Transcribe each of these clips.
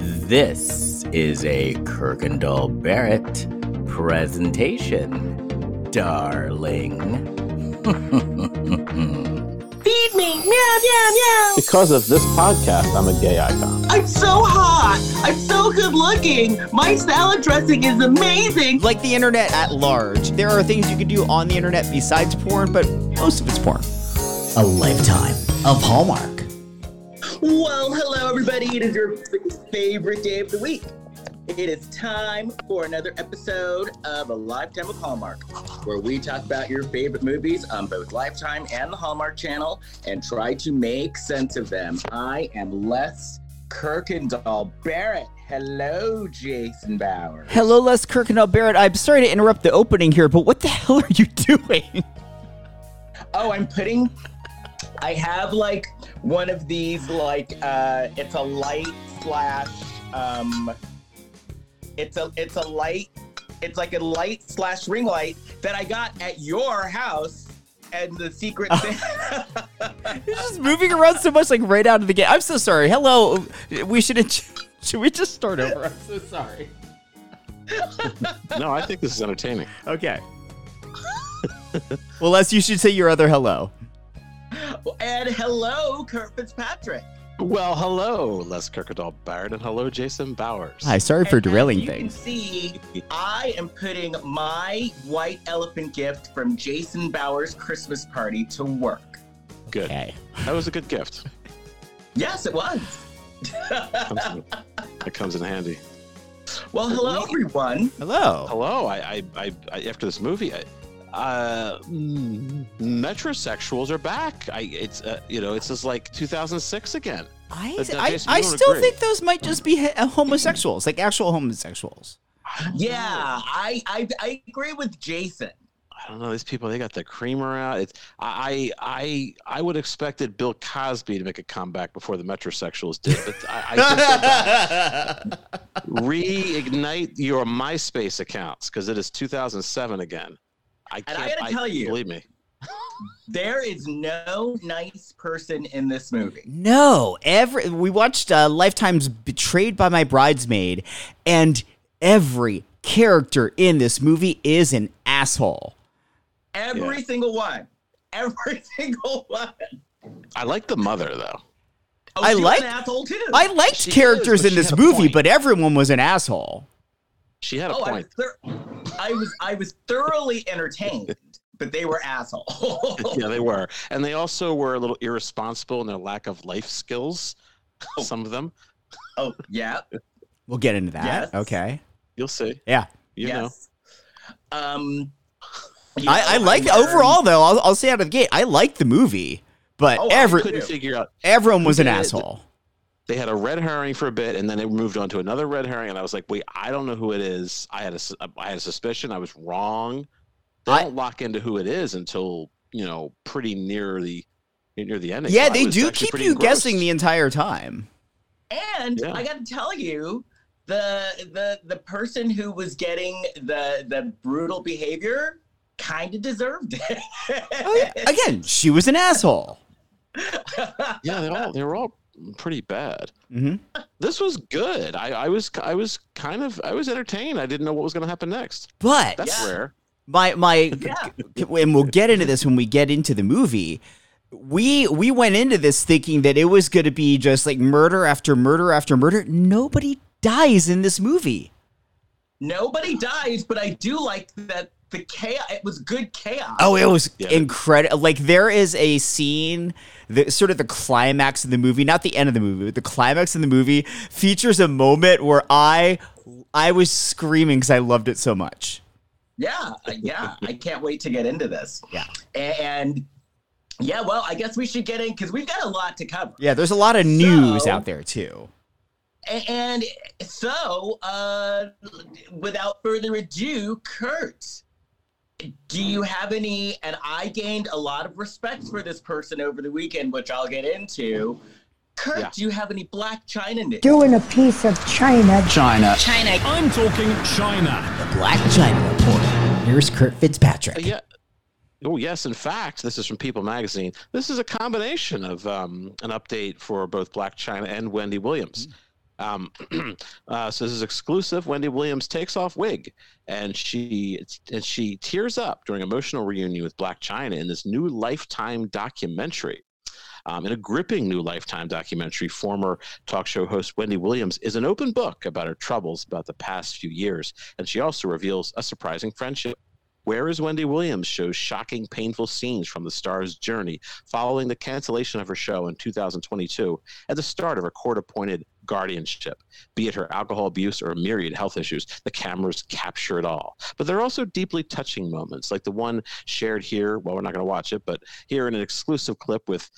This is a Kirkendall Barrett presentation, darling. Feed me, meow, meow, meow. Because of this podcast, I'm a gay icon. I'm so hot. I'm so good looking. My salad dressing is amazing. Like the internet at large, there are things you can do on the internet besides porn, but most of it's porn. A lifetime of Hallmark. Well, hello, everybody. It is your favorite day of the week. It is time for another episode of A Lifetime of Hallmark, where we talk about your favorite movies on both Lifetime and the Hallmark channel and try to make sense of them. I am Les Kirkendall Barrett. Hello, Jason Bauer. Hello, Les Kirkendall Barrett. I'm sorry to interrupt the opening here, but what the hell are you doing? Oh, I'm putting. I have like one of these, like uh, it's a light slash. Um, it's a it's a light. It's like a light slash ring light that I got at your house. And the secret thing. You're just moving around so much, like right out of the gate. I'm so sorry. Hello. We should should we just start over? I'm so sorry. No, I think this is entertaining. Okay. well, Les, you should say your other hello. And hello, Kurt Fitzpatrick. Well, hello, Les Kirkendall Barrett, and hello, Jason Bowers. Hi, sorry for And as derailing you things. can see, I am putting my white elephant gift from Jason Bowers' Christmas party to work. Good. Okay. That was a good gift. Yes, it was. Comes it comes in handy. well, hello, everyone. Hello. Hello. I, I, I, I after this movie, I, uh, mm, metrosexuals are back. I, it's, uh, you know, it's just like 2006 again. I, But, uh, I, I still agree. think those might just be he- uh, homosexuals, like actual homosexuals. Yeah, I, I I agree with Jason. I don't know. These people, they got the creamer out. It's, I, I, I would expected Bill Cosby to make a comeback before the metrosexuals did, but I, I think reignite your MySpace accounts because it is 2007 again. I And I gotta tell you- believe me. There is no nice person in this movie. No, every we watched uh, Lifetime's Betrayed by My Bridesmaid, and every character in this movie is an asshole. Every Yeah. single one. Every single one. I like the mother though. Oh, I she was like- asshole too. I liked She characters but in this movie, point. but everyone was an asshole. She had a oh, I was, point. I was I was thoroughly entertained, but they were assholes. yeah, they were, and they also were a little irresponsible in their lack of life skills. Oh. Some of them, oh yeah. We'll get into that. Yes. Okay. you'll see. Yeah. You know. Um. you I, I like overall though. I'll, I'll say out of the gate, I liked the movie, but Oh, I every could- Couldn't figure out everyone was an did it. asshole. They had a red herring for a bit and then they moved on to another red herring and i was like wait i don't know who it is i had a, sus- I had a suspicion i was wrong they I- don't lock into who it is until you know pretty near the near the ending Yeah, So they do keep you engrossed. guessing the entire time. And Yeah. I got to tell you, the the the person who was getting the the brutal behavior kind of deserved it. Oh, yeah. Again, she was an asshole. yeah they all they were all pretty bad hmm this was good i i was i was kind of i was entertained i didn't know what was going to happen next But that's Yeah. rare my my Yeah. and we'll get into this when we get into the movie we we went into this thinking that it was going to be just like murder after murder after murder nobody dies in this movie Nobody dies, but I do like that the chaos. It was good chaos. oh it was Yeah. incredible like there is a scene the sort of the climax of the movie not the end of the movie but the climax of the movie features a moment where i i was screaming because i loved it so much Yeah, yeah. I can't wait to get into this. Yeah. And yeah, well, I guess we should get in because we've got a lot to cover. yeah there's a lot of news So- out there too And so, uh, without further ado, Kurt, do you have any? And I gained a lot of respect for this person over the weekend, which I'll get into. Kurt, Yeah. do you have any Blac Chyna news? doing a piece of China. China. China. I'm talking China. The Blac Chyna Report. Here's Kurt Fitzpatrick. Uh, yeah Oh yes, in fact, this is from People Magazine. This is a combination of um, an update for both Blac Chyna and Wendy Williams. Um, uh, so this is exclusive. Wendy Williams takes off wig, and she and she tears up during emotional reunion with Blac Chyna in this new Lifetime documentary. Um, in a gripping new Lifetime documentary, former talk show host Wendy Williams is an open book about her troubles about the past few years, and she also reveals a surprising friendship. Where is Wendy Williams shows shocking, painful scenes from the star's journey following the cancellation of her show in 2022 at the start of her court appointed guardianship. Be it her alcohol abuse or myriad health issues, the cameras capture it all. But there are also deeply touching moments, like the one shared here. Well, we're not going to watch it, but here in an exclusive clip with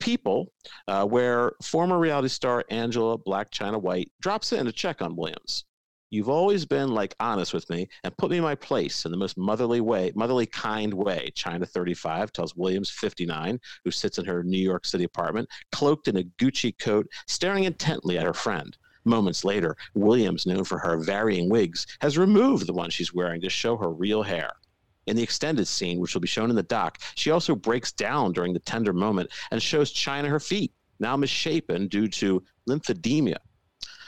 People, uh, where former reality star Angela Blac Chyna White drops in to check on Williams. You've always been like honest with me and put me in my place in the most motherly way, motherly kind way. Chyna 35 tells Williams 59, who sits in her New York City apartment, cloaked in a Gucci coat, staring intently at her friend. Moments later, Williams, known for her varying wigs, has removed the one she's wearing to show her real hair. In the extended scene, which will be shown in the doc, she also breaks down during the tender moment and shows Chyna her feet, now misshapen due to lymphedema.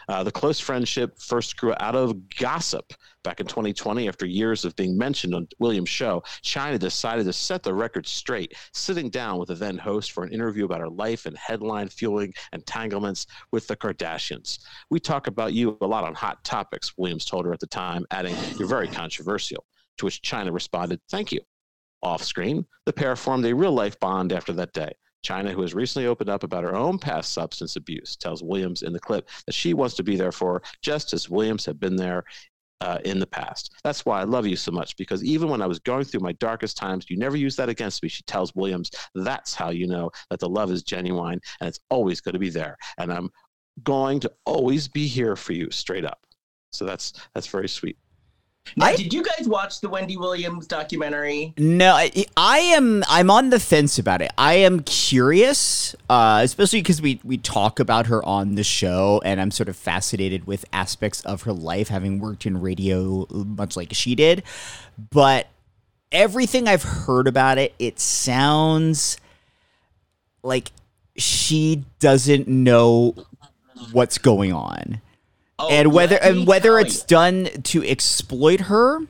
Uh, the close friendship first grew out of gossip back in 2020 after years of being mentioned on Williams' show. Chyna decided to set the record straight, sitting down with the then host for an interview about her life and headline fueling entanglements with the Kardashians. We talk about you a lot on Hot Topics, Williams told her at the time, adding, You're very controversial. To which Chyna responded, Thank you. Off screen, the pair formed a real life bond after that day. Chyna, who has recently opened up about her own past substance abuse, tells Williams in the clip that she wants to be there for her just as Williams had been there uh, in the past. That's why I love you so much because even when I was going through my darkest times, you never used that against me. She tells Williams, that's how you know that the love is genuine and it's always going to be there. And I'm going to always be here for you straight up. So that's that's very sweet. Now, I- did you guys watch the Wendy Williams documentary? No, I, I am. I'm on the fence about it. I am curious, uh, especially because we we talk about her on the show, and I'm sort of fascinated with aspects of her life, having worked in radio much like she did. But everything I've heard about it, it sounds like she doesn't know what's going on Oh, and whether and whether it's you. done to exploit her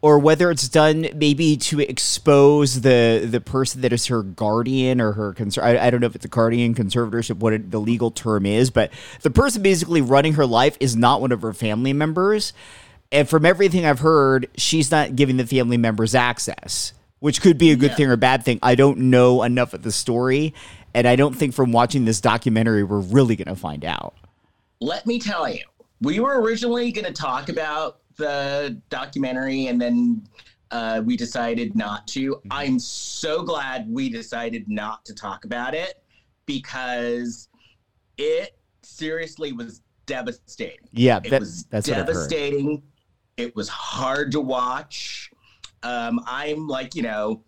or whether it's done maybe to expose the the person that is her guardian or her conser- I, I don't know if it's a guardian conservatorship what it, the legal term is but the person basically running her life is not one of her family members and from everything i've heard she's not giving the family members access which could be a good Yeah. thing or a bad thing i don't know enough of the story and i don't think from watching this documentary we're really going to find out let me tell you, we were originally going to talk about the documentary and then uh, we decided not to. Mm-hmm. I'm so glad we decided not to talk about it because it seriously was devastating. yeah It that, was that's what I've heard. devastating. It was hard to watch. Um, I'm like, you know,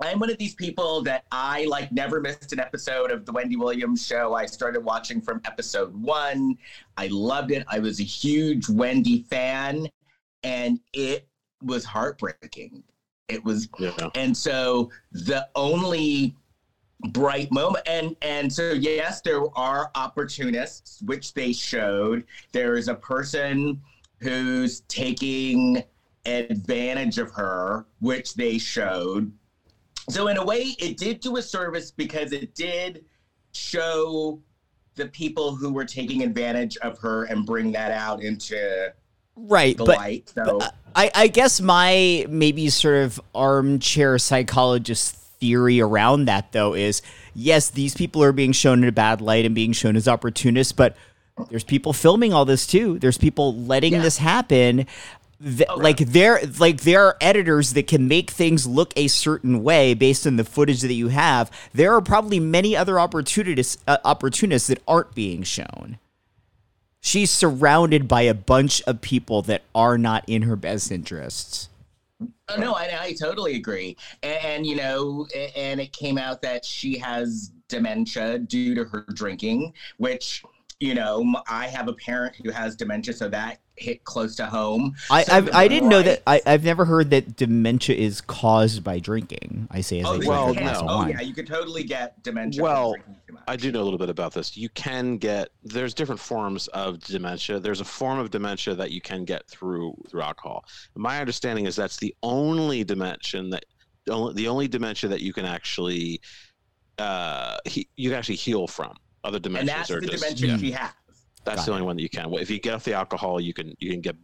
I'm one of these people that I like never missed an episode of the Wendy Williams show. I started watching from episode one. I loved it. I was a huge Wendy fan, and it was heartbreaking. It was Yeah. and so the only bright moment and and so yes there are opportunists which they showed there is a person who's taking advantage of her which they showed so in a way it did do a service because it did show the people who were taking advantage of her and bring that out into right the but light so. Uh, I, I guess my maybe sort of armchair psychologist theory around that though is yes these people are being shown in a bad light and being shown as opportunists but there's people filming all this too. There's people letting Yeah. this happen Th- Okay. like there like there are editors that can make things look a certain way based on the footage that you have there are probably many other opportunities uh, opportunists that aren't being shown she's surrounded by a bunch of people that are not in her best interests Oh, no, I, I totally agree. And, and, you know, and it came out that she has dementia due to her drinking, which you know, I have a parent who has dementia, so that hit close to home. I So I've, I didn't know that. I I've never heard that dementia is caused by drinking. I say as Oh, I well, a can. glass of no. oh wine. yeah, you could totally get dementia. Well, from drinking too much. I do know a little bit about this. You can get there's different forms of dementia. There's a form of dementia that you can get through through alcohol. My understanding is that's the only dimension that only, the only dementia that you can actually uh he, you can actually heal from. Other dementias and that's are the just dementia yeah, she has. that's Got the only one that you can. If you get off the alcohol, you can you can get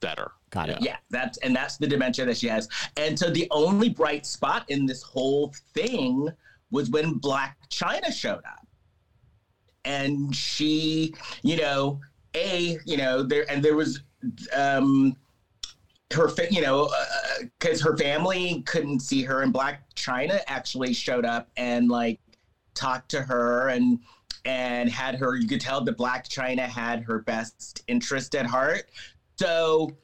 better. Got it. Yeah, that's and that's the dementia that she has. And so the only bright spot in this whole thing was when Blac Chyna showed up. And she, you know, a, you know, there and there was um her fa- you know because her family couldn't see her and Blac Chyna actually showed up and like talked to her and and had her you could tell that Blac Chyna had her best interest at heart. So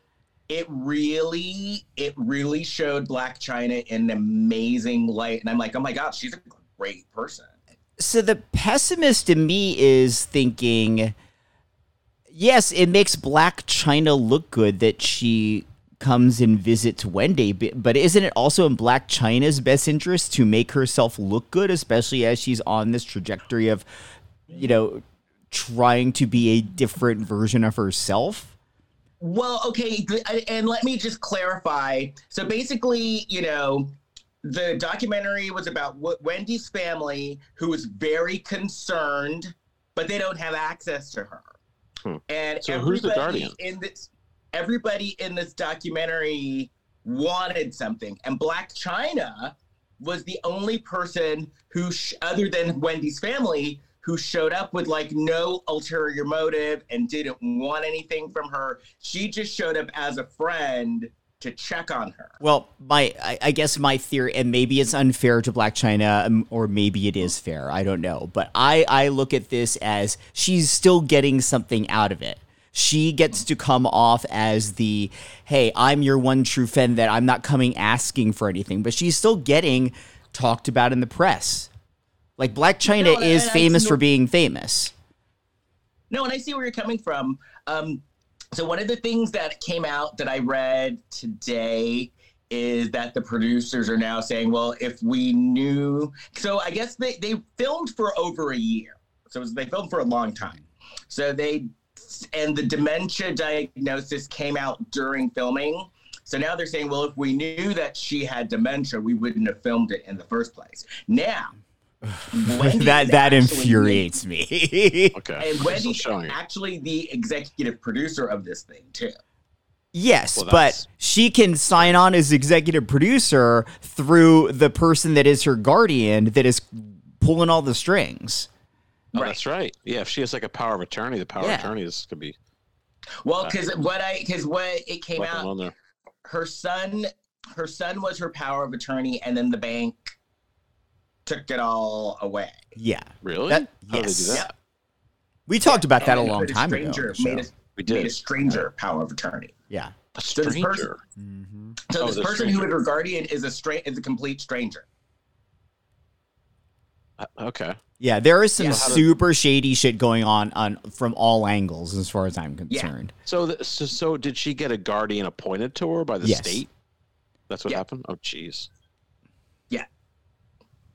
it really it really showed Blac Chyna in an amazing light. And i'm like oh my god she's a great person. So the pessimist in me is thinking, yes, it makes Blac Chyna look good that she comes and visits Wendy, but isn't it also in Blac Chyna's best interest to make herself look good, especially as she's on this trajectory of, you know, trying to be a different version of herself? Well, okay, and let me just clarify. So basically, you know, the documentary was about w- Wendy's family, who was very concerned, but they don't have access to her. Hmm. And So who's the guardian? in this, everybody in this documentary wanted something, and Blac Chyna was the only person who, sh- other than Wendy's family, who showed up with like no ulterior motive and didn't want anything from her. She just showed up as a friend to check on her. Well, my I, I guess my theory, and maybe it's unfair to Blac Chyna, um, or maybe it is fair. I don't know, but I I look at this as she's still getting something out of it. She gets to come off as the hey, I'm your one true friend that I'm not coming asking for anything, but she's still getting talked about in the press. Like Blac Chyna No, is I famous see for being famous. No, and I see where you're coming from. Um, so one of the things that came out that I read today is that the producers are now saying, well, if we knew, so I guess they they filmed for over a year, so was- they filmed for a long time. So they and the dementia diagnosis came out during filming. So now they're saying, well, if we knew that she had dementia, we wouldn't have filmed it in the first place. Now, Wendy that is that infuriates me. Okay. and Wendy's actually the executive producer of this thing too. Yes, Well, but she can sign on as executive producer through the person that is her guardian that is pulling all the strings. Oh, Right. that's right. Yeah, if she has like a power of attorney, the power Yeah. of attorney is could be Well, because what I because what it came out, her son, her son was her power of attorney, and then the bank took it all away. Yeah. Really? That- How did they yes. do that? We talked about that a long made time ago. stranger, on Made a, We made a did. stranger power of attorney. Yeah. A So this person- stranger. So Oh, this person who stranger. is her guardian is a straight is a complete stranger. Uh, Okay. Yeah, there is some Yeah. super shady shit going on on from all angles as far as I'm concerned. So, th- so, so did she get a guardian appointed to her by the Yes. state? That's what Yeah. happened. Oh, jeez.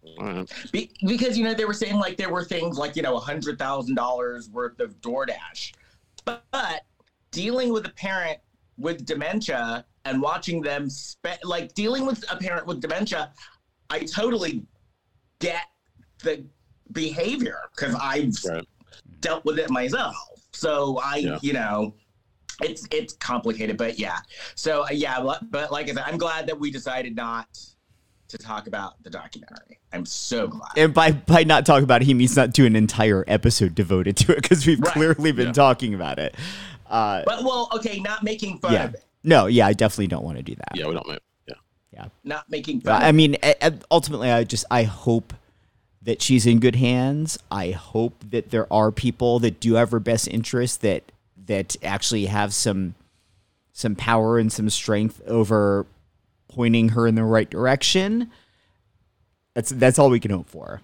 Yeah. All right. Be, because you know they were saying like there were things like you know a hundred thousand dollars worth of DoorDash, but, but dealing with a parent with dementia and watching them spend like dealing with a parent with dementia, I totally get the behavior because I've Right. dealt with it myself. So I, Yeah. you know, it's it's complicated, but yeah. So yeah, but, but like I said, I'm glad that we decided not to talk about the documentary. I'm so glad. And by by not talking about it, he means not do an entire episode devoted to it because we've Right. clearly been Yeah. talking about it. Uh, but well, okay, not making fun yeah. of it. No, yeah, I definitely don't want to do that. Yeah, we don't. Yeah. Yeah, not making fun. I of mean, ultimately, I just I hope that she's in good hands. I hope that there are people that do have her best interest that that actually have some some power and some strength over pointing her in the right direction. That's that's all we can hope for.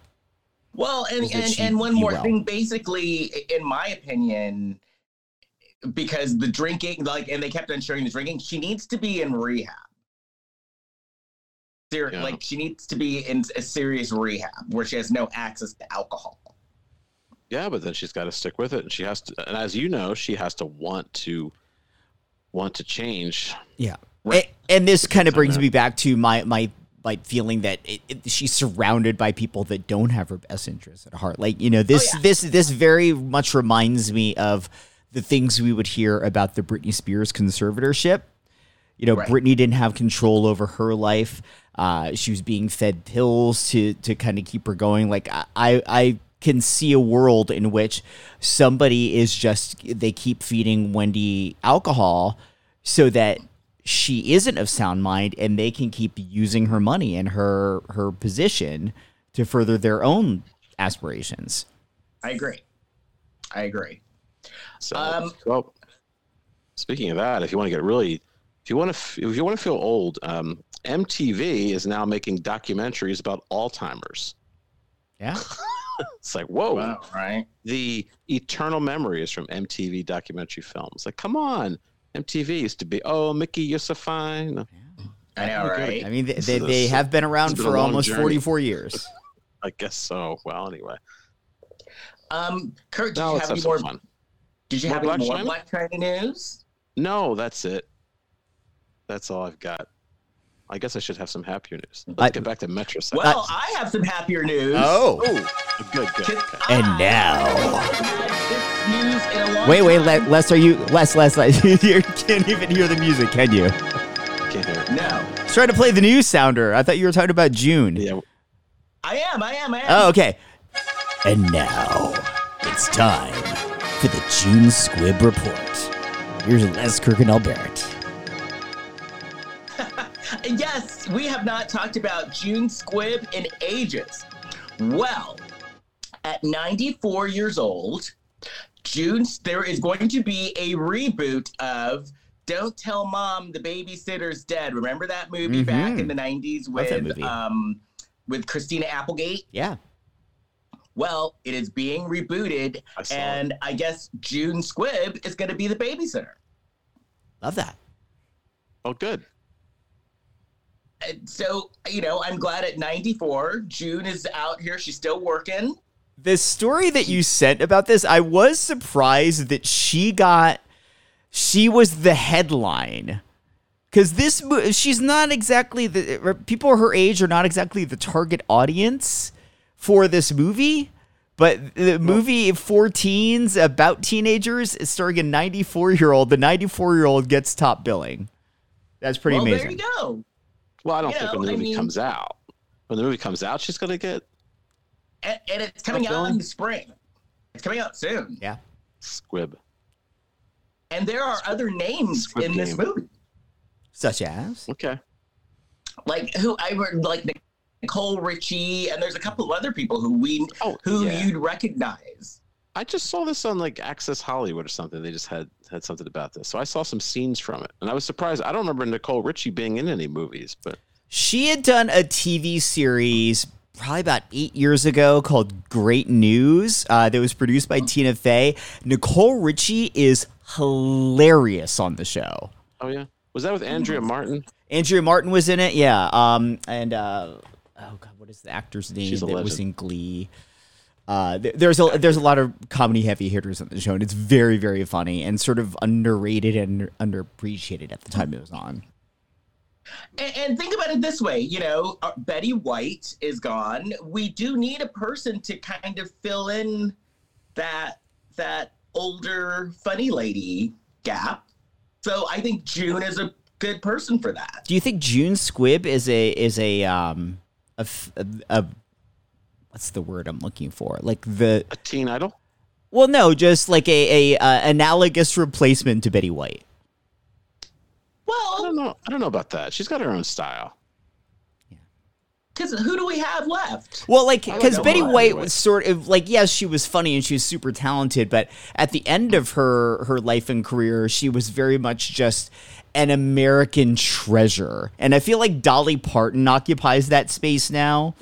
Well, and and, she and one more well. thing, basically, in my opinion, because the drinking, like, and they kept on showing the drinking, she needs to be in rehab. Ser- Yeah. Like, she needs to be in a serious rehab where she has no access to alcohol. Yeah, but then she's got to stick with it, and she has to. And as you know, she has to want to want to change. Yeah. Right. A- And, this kind of brings me back to my my my feeling that it, it, she's surrounded by people that don't have her best interests at heart. Like you know this Oh, yeah. this this very much reminds me of the things we would hear about the Britney Spears conservatorship. You know, Right. Britney didn't have control over her life. Uh, she was being fed pills to to kind of keep her going. Like I, I I can see a world in which somebody is just they keep feeding Wendy alcohol so that she isn't of sound mind and they can keep using her money and her her position to further their own aspirations. I agree. I agree. So, Um, well, speaking of that, if you want to get really, if you want to, if you want to feel old, um, MTV is now making documentaries about Alzheimer's. Yeah. It's like, whoa, Wow, right? the eternal memories from MTV documentary films. Like, come on, MTV used to be, oh, Mickey, you're so fine. I know, right? I mean they, they, they have been around been for almost journey. 44 years. I guess so. Well, anyway, Um, Kurt, did now you have have any more? fun. Did you More have any Black more China? Blac Chyna news? No, that's it. That's all I've got. I guess I should have some happier news. Let's I- get back to Metro. Well, I have some happier news. Oh. oh, good, good. 'Cause okay. And I now- haven't had this news in a long Wait, wait, time. Les, Les, are you Les, Les, Les you can't even hear the music, can you? Can't hear it. No, I was trying to play the news sounder. I thought you were talking about June. Yeah, I am. I am. I am. Oh, okay. And now, it's time for the June Squibb Report. Here's Les Kirkendall Barrett. Yes, we have not talked about June Squibb in ages. Well, at 94 years old, June, there is going to be a reboot of Don't Tell Mom the Babysitter's Dead. Remember that movie back Mhm. in the 90s with um with Christina Applegate? Yeah. Well, it is being rebooted, I saw and I guess June Squibb is going to be the babysitter. Love that. Oh, good. So, you know, I'm glad at 94, June is out here. She's still working. The story that you sent about this, I was surprised that she got she was the headline. Cuz this she's not exactly the people her age are not exactly the target audience for this movie. But the movie for teens about teenagers is starring a 94 year old. The 94 year old gets top billing. That's pretty well, amazing. there you go. Well, I don't You think know, when the I movie mean- comes out, when the movie comes out, she's gonna get And, and it's coming out in the spring. It's coming out soon. Yeah. squib. And there are other names Squid in this movie. Such as Okay. Like who I heard like Nicole Richie, and there's a couple of other people who we Oh, who yeah. you'd recognize. I just saw this on like Access Hollywood or something. They just had had something about this, so I saw some scenes from it, and I was surprised. I don't remember Nicole Richie being in any movies, but She had done a TV series probably about eight years ago called Great News uh, that was produced by Tina Fey. Nicole Richie is hilarious on the show. oh yeah, was that with Andrea Martin? Andrea Martin was in it, yeah. Um, and uh, oh god, what is the actor's name She's that was in Glee? Uh, there's a there's a lot of comedy heavy hitters on the show, and it's very very funny and sort of underrated and underappreciated at the time it was on. And, and think about it this way, you know, uh, Betty White is gone. We do need a person to kind of fill in that that older funny lady gap. So I think June is a good person for that. Do you think June Squibb is a is a um a, a- what's the word I'm looking for? Like the A teen idol? well, no, just like a a uh, analogous replacement to Betty White. Well, I Well, don't know. I don't know about that. She's got her own style. because who do we have left? Well, like I like because Betty White anyway. was sort of like yes, she was funny and she was super talented, but at the end of her her life and career, she was very much just an American treasure. And I feel like Dolly Parton occupies that space now.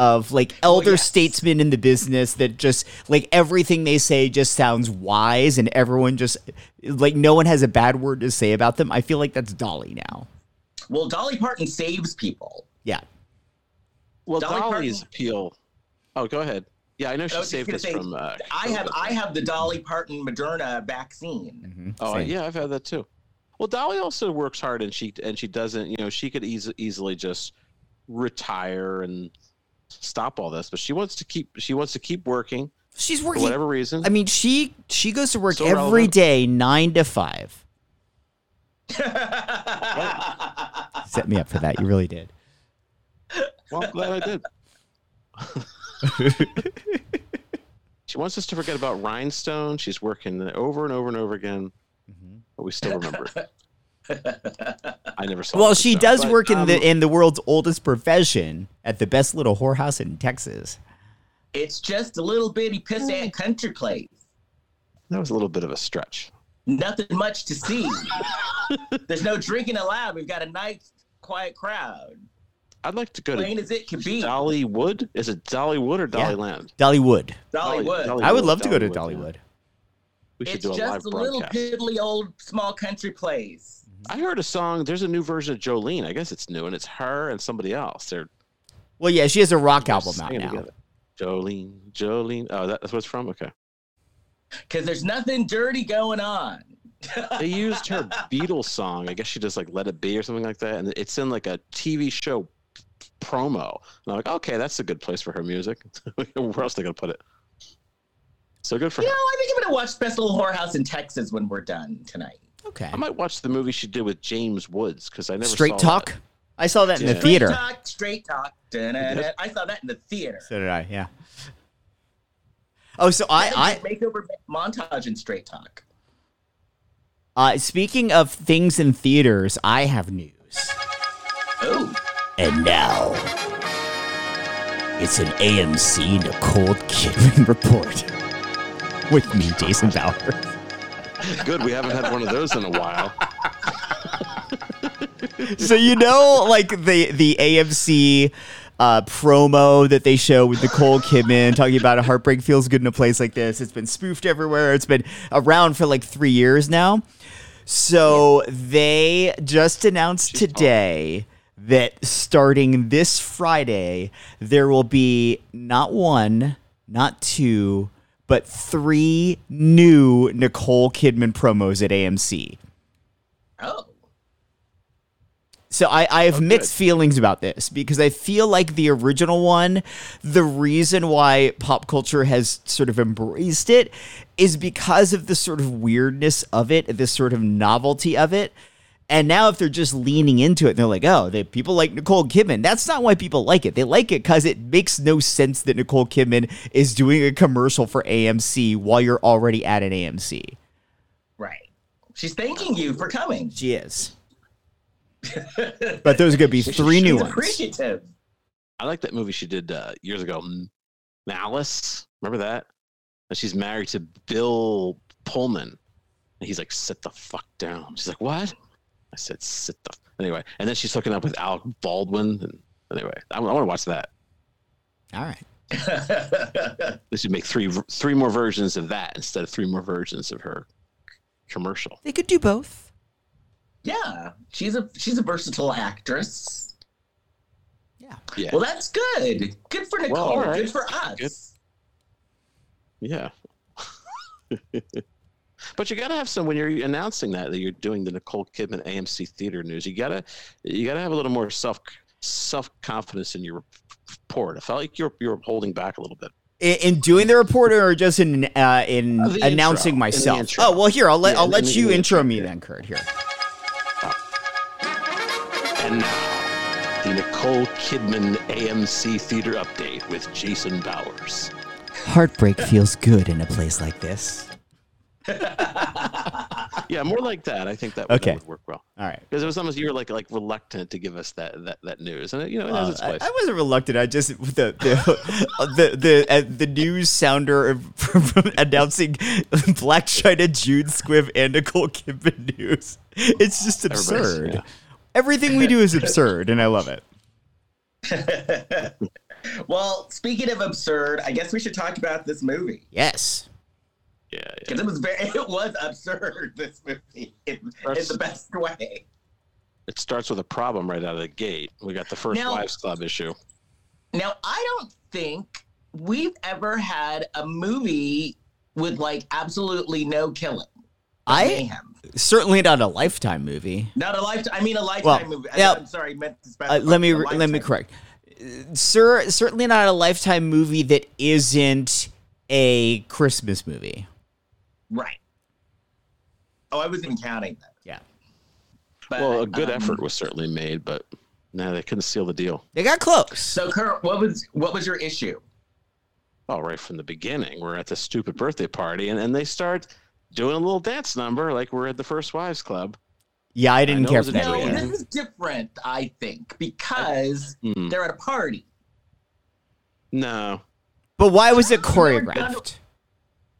Of like elder yes. statesmen in the business that just like everything they say just sounds wise and everyone just like no one has a bad word to say about them. I feel like that's Dolly now. Well, Dolly Parton saves people. Yeah. Well, Dolly Dolly's Parton- appeal. Oh, go ahead. Yeah, I know I she was just saved us say, from. Uh, I have COVID. I have the Dolly Parton Moderna vaccine. Oh Same. yeah, I've had that too. Well, Dolly also works hard, and she and she doesn't. You know, she could eas- easily just retire and stop all this, but she wants to keep. She wants to keep working She's working for whatever reason. I mean, she she goes to work So every relevant. day, nine to five. Set me up for that. You really did. well, I'm glad I did. she wants us to forget about Rhinestone. She's working over and over and over again, mm-hmm. but we still remember. it. I never saw. Well, she show, does but, work in the um, in the world's oldest profession at the best little whorehouse in Texas. it's just a little bitty pissant country place. That was a little bit of a stretch. Nothing much to see. There's no drinking allowed. We've got a nice, quiet crowd. I'd like to go Plain to as it can be. Dollywood. Is it Dollywood or Yeah. Dollyland? Dollywood. Dollywood. Dolly- I would love to go to Dollywood, yeah. We should It's do a live just a little broadcast. piddly old small country place. I heard a song. There's a new version of Jolene. I guess it's new, and it's her and somebody else. They're Well, yeah, she has a rock album out now. together. Jolene, Jolene. Oh, that's what it's from. Okay. Because there's nothing dirty going on. They used her Beatles song. I guess she just like "Let It Be" or something like that, and it's in like a TV show promo. And I'm like, okay, that's a good place for her music. Where else are they gonna put it? So good for You her. know, I think I'm gonna watch Best Little Whorehouse in Texas when we're done tonight. Okay. I might watch the movie she did with James Woods because I never Straight saw Talk. that. I saw that in the theater. Straight talk, straight talk. Da-na-na. I saw that in the theater. So did I. Yeah. Oh, so I, I makeover montage in Straight Talk. uh, speaking of things in theaters, I have news. Oh, And now, it's an AMC Nicole Kidman report. With me, Jason Bauer. Good. We haven't had one of those in a while. so you know, like the the AMC uh, promo that they show with Nicole Kidman talking about a heartbreak feels good in a place like this. It's been spoofed everywhere. It's been around for like three years now. So they just announced today that starting this Friday, there will be not one, not two, but three new Nicole Kidman promos at AMC. oh, So I, I have Oh, mixed feelings about this because I feel like the original one, the reason why pop culture has sort of embraced it is because of the sort of weirdness of it, the sort of novelty of it. And now if they're just leaning into it, they're like, oh, they, people like Nicole Kidman. That's not why people like it. They like it because it makes no sense that Nicole Kidman is doing a commercial for AMC while you're already at an AMC. right. She's thanking you for coming. She is. but those are going to be three new She's ones. appreciative. I like that movie she did uh, years ago, M- Malice. Remember that? And she's married to Bill Pullman. And he's like, sit the fuck down. She's like, what? I said, sit the. Anyway, and then she's hooking up with Alec Baldwin. And anyway, I, I want to watch that. All right. They should make three three more versions of that instead of three more versions of her commercial. They could do both. yeah, she's a she's a versatile actress. Yeah. Yeah, Well, that's good. Good for Nicole. all right. Good for us. Good. yeah. but you gotta have some when you're announcing that that you're doing the Nicole Kidman AMC theater news. You gotta you gotta have a little more self self confidence in your report. I felt like you're you're holding back a little bit. In, in doing the report or just in uh, in Uh, announcing intro. Myself? intro. Oh well, here I'll let Yeah, I'll let the- you the intro intro, me yeah. then, Kurt. Here. And now the Nicole Kidman AMC theater update with Jason Bowers. Heartbreak feels good in a place like this. Yeah, more like that. I think that would, Okay. that would work well. All right. Because it was almost you were like like reluctant to give us that that, that news, and it, you know it has Uh, its I, place. I wasn't reluctant. I just the the the the, uh, the news sounder from, from announcing Blac Chyna, June Squibb, and Nicole Kidman news. It's just Everybody's- absurd. yeah. Everything we do is absurd, and I love it. Well, speaking of absurd, I guess we should talk about this movie Yes. Yeah, yeah. because it was very, it was absurd. This movie, in, in the best way. It starts with a problem right out of the gate. We got the first Now- Wives Club issue. Now, I don't think we've ever had a movie with like absolutely no killing. I Mayhem. certainly not a lifetime movie. Not a lifetime. I mean, a lifetime Well, movie. yeah. I, am sorry, meant to Uh, let me a let me correct. Sir, certainly not a lifetime movie that isn't a Christmas movie. Right. Oh, I wasn't even counting that. Yeah. But, Well, a good um, effort was certainly made, but no, they couldn't seal the deal. They got close. So, Kurt, what was what was your issue? Well, right from the beginning, we're at the stupid birthday party, and, and they start doing a little dance number like we're at the First Wives Club. Yeah, I didn't know it care was for that. No, this is different, I think, because Hmm. they're at a party. No, But why was it You've never done- choreographed?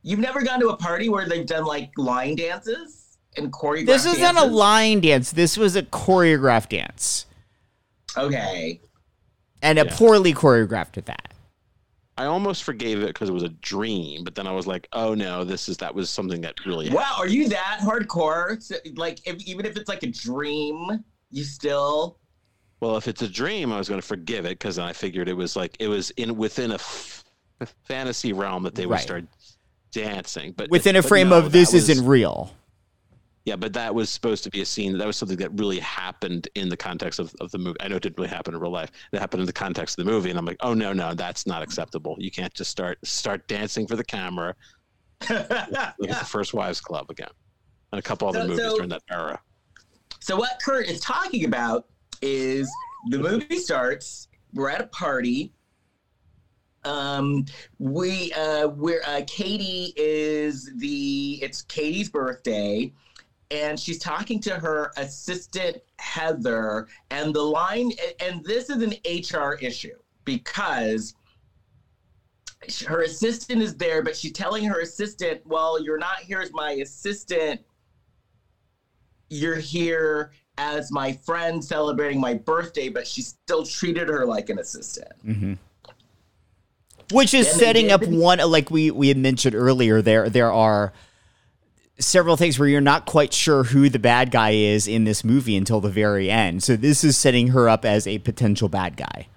You've never gone to a party where they've done like line dances and choreographed This isn't a line dance. This was a choreographed dance. Okay. And a Yeah. poorly choreographed at that. I almost forgave it because it was a dream, but then I was like, oh no, this is that was something that really happened. Wow, are you that hardcore? So, like, if, even if it's like a dream, you still. Well, if it's a dream, I was going to forgive it because I figured it was like it was in within a f- fantasy realm that they would Right. start dancing, but Within a but frame no, of this was- isn't real. Yeah, but that was supposed to be a scene. That was something that really happened in the context of, of the movie. I know it didn't really happen in real life. It happened in the context of the movie, and I'm like, oh no, no, that's not acceptable. You can't just start start dancing for the camera. Look at the First Wives Club again, and a couple other So- movies so- during that era. So what Kurt is talking about is the movie starts. We're at a party. Um, we uh, we're uh, Katie is the it's Katie's birthday, and she's talking to her assistant Heather, and the line and this is an HR issue because her assistant is there, but she's telling her assistant, "Well, you're not here as my assistant. You're here as my friend celebrating my birthday, but she still treated her like an assistant. Mm-hmm. Which is setting up one like we we had mentioned earlier. There there are several things where you're not quite sure who the bad guy is in this movie until the very end. So this is setting her up as a potential bad guy.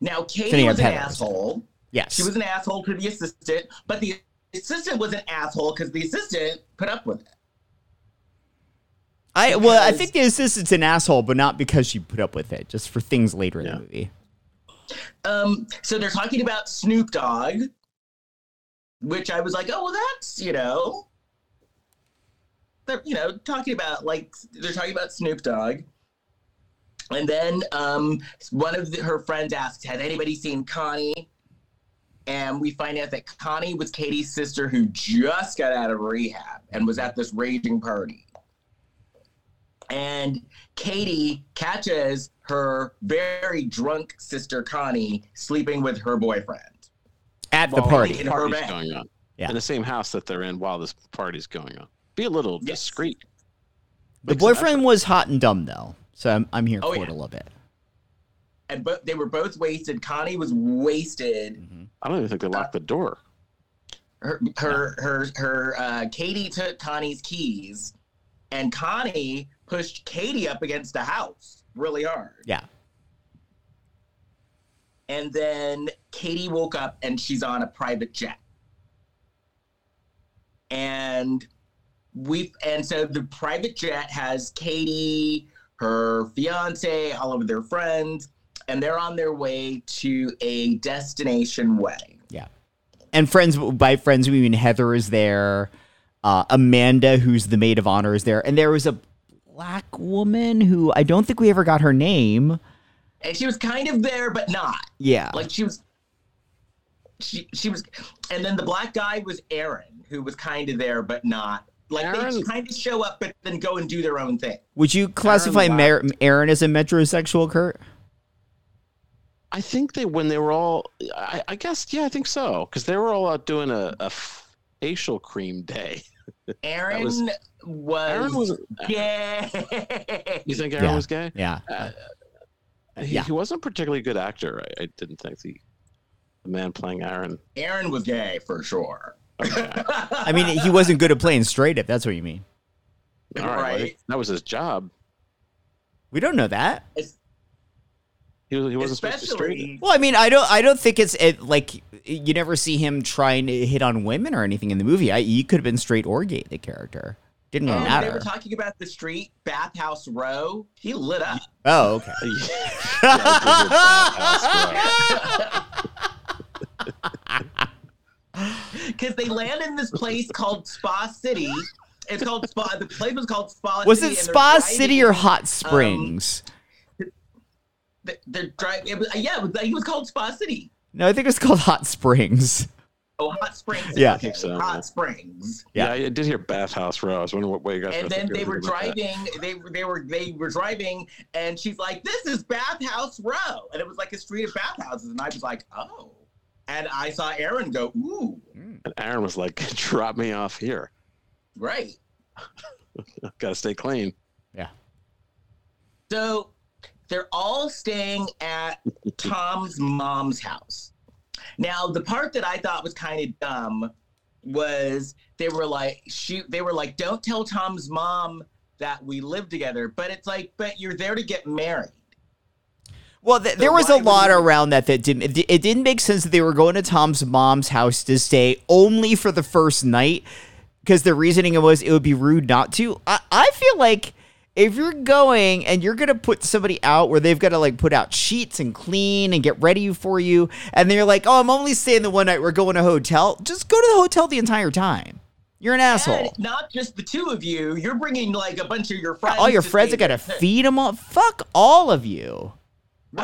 Now, Katie Setting was an asshole. Yes. She was an asshole to the assistant, but the assistant was an asshole because the assistant put up with it. I well, I think the assistant's an asshole, but not because she put up with it, just for things later in the movie. Um, so they're talking about Snoop Dogg, which I was like, oh well, that's you know, they're you know talking about like they're talking about Snoop Dogg, and then um, one of the, her friends asks, "Has anybody seen Connie?" And we find out that Connie was Katie's sister who just got out of rehab and was at this raging party. And Katie catches her very drunk sister Connie sleeping with her boyfriend. At the party. in her bed. going on. Yeah. In the same house that they're in while this party's going on. Be a little Yes. discreet. The Makes boyfriend was hot and dumb though. So I'm I'm here Oh, for yeah. it a little bit. And but they were both wasted. Connie was wasted. I don't even think they locked the door. Her her her her uh, Katie took Connie's keys, and Connie pushed Katie up against the house really hard. Yeah. And then Katie woke up and she's on a private jet. And we and so the private jet has Katie, her fiance, all of their friends, and they're on their way to a destination wedding. Yeah. And friends by friends we mean Heather is there, uh, Amanda, who's the maid of honor, is there, and there was a black woman who I don't think we ever got her name. And she was kind of there, but not. Yeah, Like she was she she was and then the black guy was Aaron, who was kind of there but not. Like they kind of show up but then go and do their own thing. would you classify Aaron Mar- Aaron as a metrosexual, Kurt? I think they when they were all I, I guess yeah, I think so. Because they were all out doing a, a facial cream day. Aaron was- was, Aaron was gay. You think Aaron Yeah. was gay? Yeah, Uh, He, Yeah. he wasn't a particularly good actor. I, I didn't think the the man playing Aaron. Aaron was gay for sure. I mean, he wasn't good at playing straight. If that's what you mean, All right, well, Right. that was his job. we don't know that. Es- He, was, he wasn't supposed to be straight. Well, I mean, I don't. I don't think it's it, like you never see him trying to hit on women or anything in the movie. I, he could have been straight or gay. The character didn't really Oh, they were talking about the street bathhouse row. He lit up. oh, okay. Yeah, I did hear Bathhouse, because they land in this place called Spa City. It's called Spa. The place was called Spa. Was City, it Spa City or Hot um, Springs? They're, they're driving. Was, yeah, it was, it was called Spa City. no, I think it was called Hot Springs. Oh, Hot Springs. Yeah. I think so, Hot. Springs. yeah. Yeah. I did hear Bathhouse Row. I was wondering what way you guys. And then they were about that. driving. They were they were they were driving, and she's like, "This is Bathhouse Row," and it was like a street of bathhouses, and I was like, "Oh." And I saw Aaron go, "Ooh, hmm. And Aaron was like, "Drop me off here. right." Got to stay clean." Yeah. So they're all staying at Tom's mom's house. Now, the part that I thought was kind of dumb was they were like, shoot, they were like, don't tell Tom's mom that we live together. But it's like, but you're there to get married. Well, th- there was a lot around that that didn't. It, it didn't make sense that they were going to Tom's mom's house to stay only for the first night because the reasoning was it would be rude not to. I, I feel like if you're going and you're gonna put somebody out where they've got to like put out sheets and clean and get ready for you, and they're like, "Oh, I'm only staying the one night. We're going to a hotel." Just go to the hotel the entire time. You're an asshole. And not just the two of you, you're bringing like a bunch of your friends. all your friends are gonna feed them all. Fuck all of you.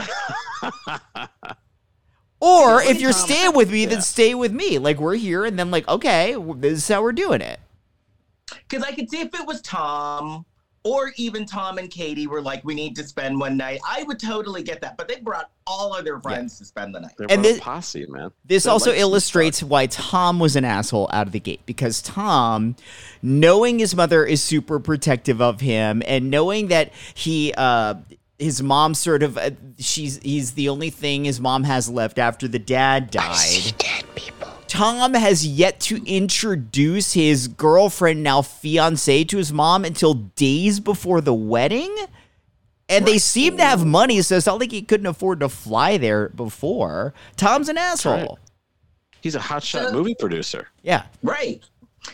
Or if you're staying with me, yeah. then stay with me. Like we're here, and then like okay, this is how we're doing it. Because I could see if it was Tom or even Tom and Katie were like, we need to spend one night, I would totally get that. But they brought all of their friends to spend the night. They And this- posse, man. This They're also like illustrates why Tom was an asshole out of the gate because Tom, knowing his mother is super protective of him, and knowing that he, uh, his mom sort of, uh, she's he's the only thing his mom has left after the dad died. Tom has yet to introduce his girlfriend, now fiance, to his mom until days before the wedding. And they seem to have money, so it's not like he couldn't afford to fly there before. Tom's an asshole. right. He's a hotshot Uh, movie producer. Yeah. Right.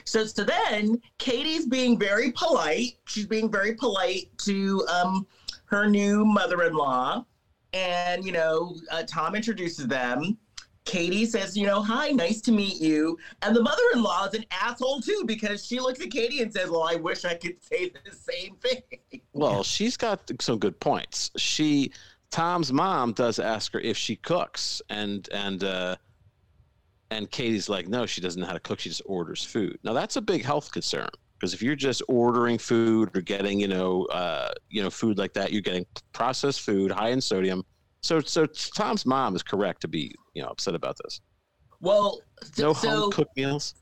So so then Katie's being very polite. She's being very polite to um her new mother-in-law, and you know uh, Tom introduces them. Katie says, you know, hi, nice to meet you. And the mother-in-law is an asshole too because she looks at Katie and says, well, I wish I could say the same thing. Well, she's got some good points. She Tom's mom does ask her if she cooks, and and uh, and Katie's like, no, she doesn't know how to cook. She just orders food. Now that's a big health concern because if you're just ordering food or getting you know uh, you know food like that, you're getting processed food high in sodium. So so Tom's mom is correct to be you know upset about this. Well, so, No so home cooked meals.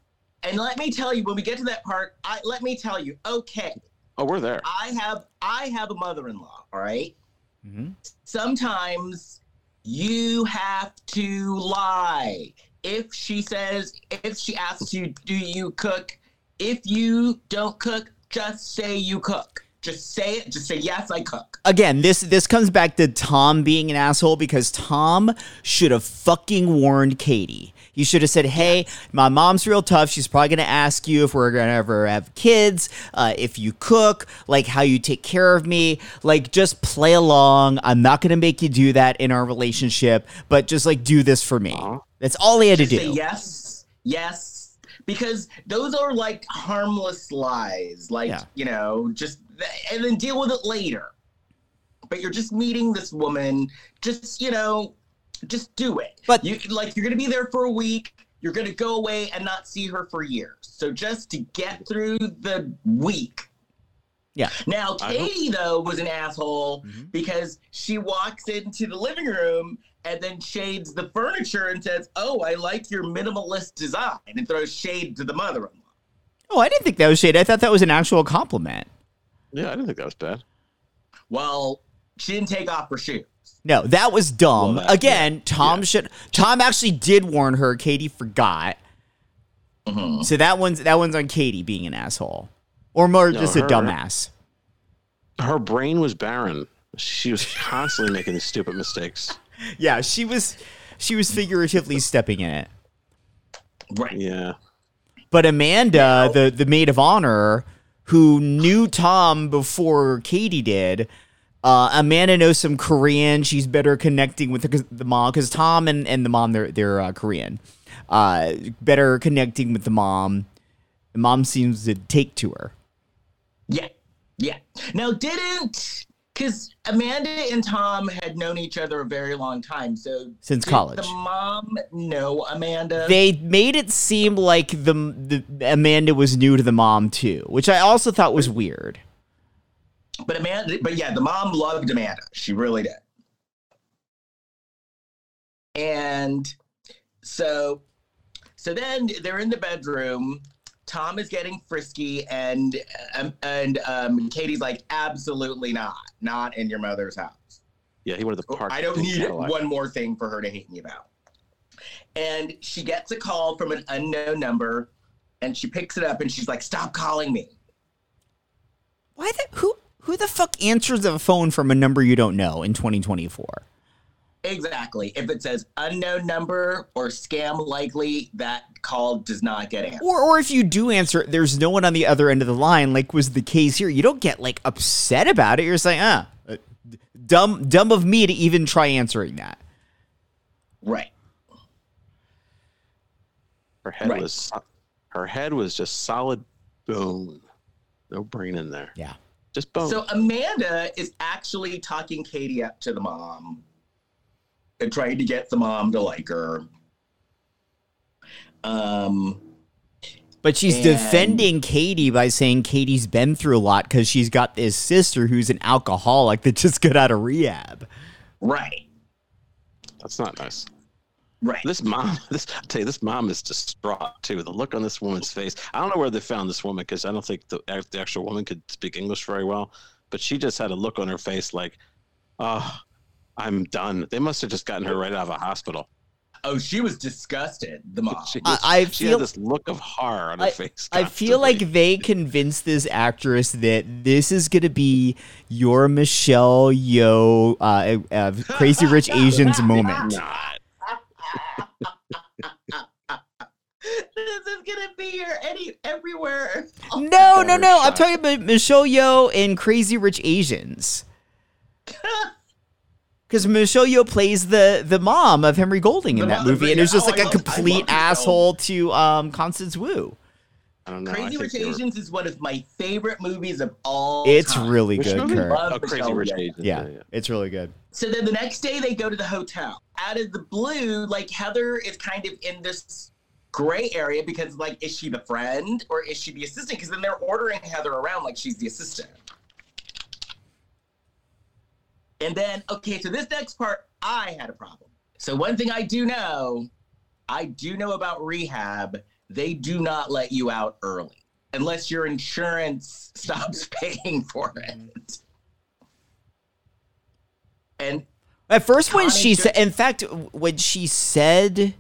and let me tell you, when we get to that part, I let me tell you, okay, Oh, we're there. I have I have a mother-in-law, all right? Mhm. Sometimes you have to lie. If she says, if she asks you, do you cook? If you don't cook, just say you cook. Just say it. Just say yes, I cook. Again, this this comes back to Tom being an asshole because Tom should have fucking warned Katie. You should have said, "Hey, my mom's real tough. She's probably gonna ask you if we're gonna ever have kids, uh, if you cook, like how you take care of me. Like, just play along. I'm not gonna make you do that in our relationship, but just like do this for me." That's all he had to Just say do. yes, yes, because those are like harmless lies. Like Yeah. you know, just and then deal with it later. But you're just meeting this woman. Just you know, just do it. But- you like you're gonna be there for a week. You're gonna go away and not see her for years. So just to get through the week. Yeah. Now Katie though was an asshole Mhm. because she walks into the living room and then shades the furniture and says, "Oh, I like your minimalist design," and throws shade to the mother-in-law. Oh, I didn't think that was shade. I thought that was an actual compliment. Yeah, I didn't think that was bad. Well, she didn't take off her shoes. No, that was dumb. Well, that- Again, Tom yeah. should. Tom actually did warn her. Katie forgot. Mhm. So that one's that one's on Katie being an asshole, or more No, just a dumbass. Her brain was barren. She was constantly making these stupid mistakes. Yeah, she was she was figuratively stepping in it. Right. Yeah. But Amanda, the the maid of honor, who knew Tom before Katie did, uh, Amanda knows some Korean. She's better connecting with the, the mom because Tom and, and the mom they're they're uh, Korean. Uh, better connecting with the mom. The mom seems to take to her. Yeah. Yeah. Now, didn't because Amanda and Tom had known each other a very long time. So Since did college. the mom know Amanda. They made it seem like the, the Amanda was new to the mom too, which I also thought was weird. but Amanda, but yeah, the mom loved Amanda. She really did. And so, so then they're in the bedroom. Tom is getting frisky, and um, and um, Katie's like, absolutely not, not in your mother's house. Yeah, he wanted the park. I don't need Cadillac. one more thing for her to hate me about. And she gets a call from an unknown number, and she picks it up, and she's like, "Stop calling me." Why the who who the fuck answers a phone from a number you don't know in 2024? Exactly. If it says unknown number or scam likely, that call does not get answered. Or or if you do answer, it, there's no one on the other end of the line, like was the case here. You don't get like upset about it. You're saying, ah, uh, dumb dumb of me to even try answering that. Right. Her head Right. was her head was just solid bone. No brain in there. Yeah. Just bone. So Amanda is actually talking Katie up to the mom and trying to get the mom to like her. Um, But she's And- defending Katie by saying Katie's been through a lot because she's got this sister who's an alcoholic that just got out of rehab. right. That's not nice. Right. This mom, this I tell you, this mom is distraught too. The look on this woman's face. I don't know where they found this woman because I don't think the, the actual woman could speak English very well. But she just had a look on her face like, "Oh, I'm done." They must have just gotten her right out of a hospital. Oh, she was disgusted, the mom. She, I- was- I she feel- had this look of horror on her face. I feel like they convinced this actress that this is going to be your Michelle Yeoh uh, uh, Crazy Rich Asians moment. this is gonna be here any everywhere. Oh, No, no, no. I'm talking about Michelle Yeoh in Crazy Rich Asians. Because Michelle Yeoh plays the the mom of Henry Golding in The that mother, movie, and yeah. is just Oh, like I a love- complete asshole to um, Constance Wu. I don't know. Crazy think Rich they were- Asians is one of my favorite movies of all It's time. really Which good. Kurt. Love Oh, Crazy Rich Yeoh. Asians. Yeah, it's really good. So then the next day they go to the hotel. Out of the blue, like Heather is kind of in this gray area because like is she the friend or is she the assistant? Because then they're ordering Heather around like she's the assistant. And then okay, so this next part I had a problem. So one thing I do know, I do know about rehab, they do not let you out early unless your insurance stops paying for it. And At first, when Connie she said, in fact, when she said,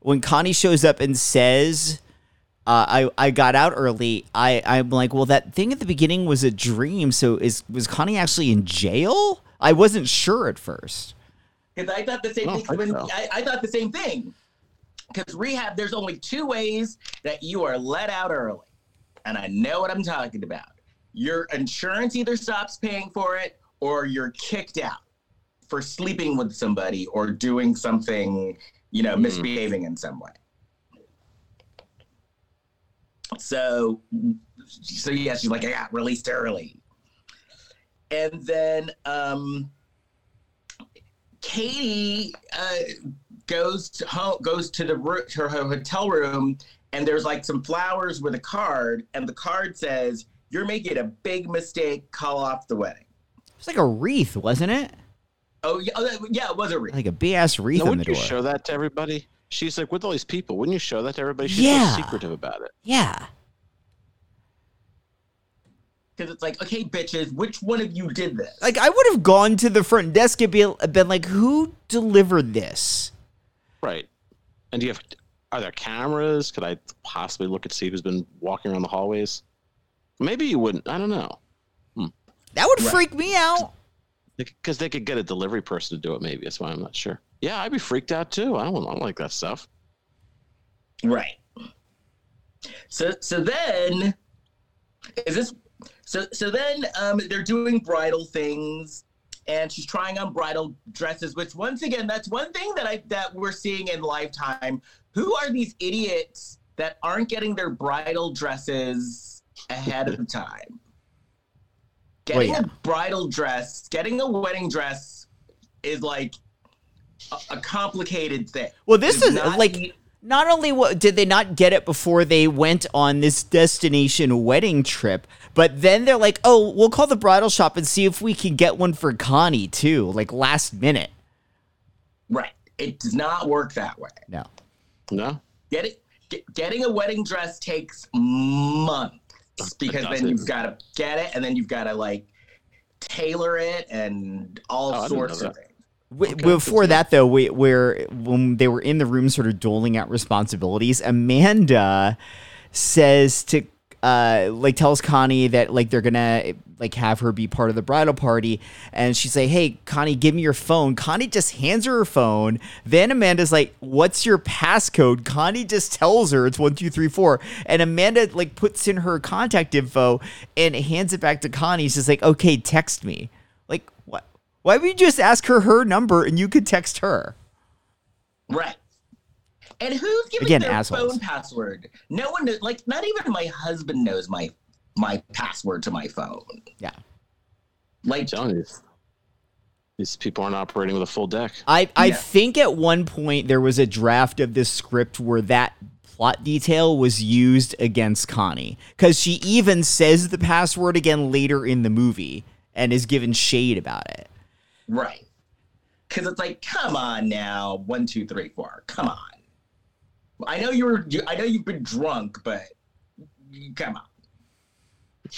when Connie shows up and says, uh, "I I got out early," I I'm like, well, that thing at the beginning was a dream. So is was Connie actually in jail? I wasn't sure at first. Because I thought the same don't thing. When, so. I, I thought the same thing. Because rehab, there's only two ways that you are let out early, and I know what I'm talking about. Your insurance either stops paying for it, or you're kicked out for sleeping with somebody or doing something, you know, Mhm. misbehaving in some way. So, so yeah, she's like, I got released early, and then um, Katie uh, goes to home, goes to the ro- to her hotel room, and there's like some flowers with a card, and the card says, "You're making a big mistake. Call off the wedding." It's like a wreath, wasn't it? Oh yeah, oh, that- yeah, it was a wreath. Like a BS wreath Now, on the wouldn't you door. show that to everybody? She's like with all these people. Wouldn't you show that to everybody? She's Yeah. so secretive about it. yeah. Because it's like, okay, bitches, which one of you did this? Like I would have gone to the front desk and be, been like, "Who delivered this?" Right. And do you have are there cameras? Could I possibly look and see who's been walking around the hallways? Maybe you wouldn't. I don't know. Hmm. That would Right. freak me out. Because they could get a delivery person to do it. Maybe that's why I'm not sure. Yeah, I'd be freaked out too. I don't, I don't like that stuff. Right. So so then is this so so then um they're doing bridal things and she's trying on bridal dresses which once again that's one thing that I that we're seeing in lifetime. Who are these idiots that aren't getting their bridal dresses ahead of time? Getting yeah. a bridal dress getting a wedding dress is like a, a complicated thing. Well, this It's is like e- not only what did they not get it before they went on this destination wedding trip, but then they're like, "Oh, we'll call the bridal shop and see if we can get one for Connie too, like last minute." Right. It does not work that way. No. No? Get it. Get, getting a wedding dress takes months because then you've got to get it, and then you've got to like tailor it and all Oh, sorts of things. W Okay, before that, though, we, where when they were in the room, sort of doling out responsibilities, Amanda says to uh, like tells Connie that like they're gonna like have her be part of the bridal party, and she say, "Hey, Connie, give me your phone." Connie just hands her her phone. Then Amanda's like, "What's your passcode?" Connie just tells her it's one two three four, and Amanda like puts in her contact info and hands it back to Connie. She's like, "Okay, text me." Like what? Why would you just ask her her number and you could text her? Right. And who's giving Again, their assholes. phone password? No one knows. Like, not even my husband knows my my password to my phone. Yeah. Like, I'm. These people aren't operating with a full deck. I, I Yeah. think at one point there was a draft of this script where that plot detail was used against Connie because she even says the password again later in the movie and is given shade about it. right. Because it's like, come on now, one, two, three, four. Come on. I know you were. I know you've been drunk, but come on,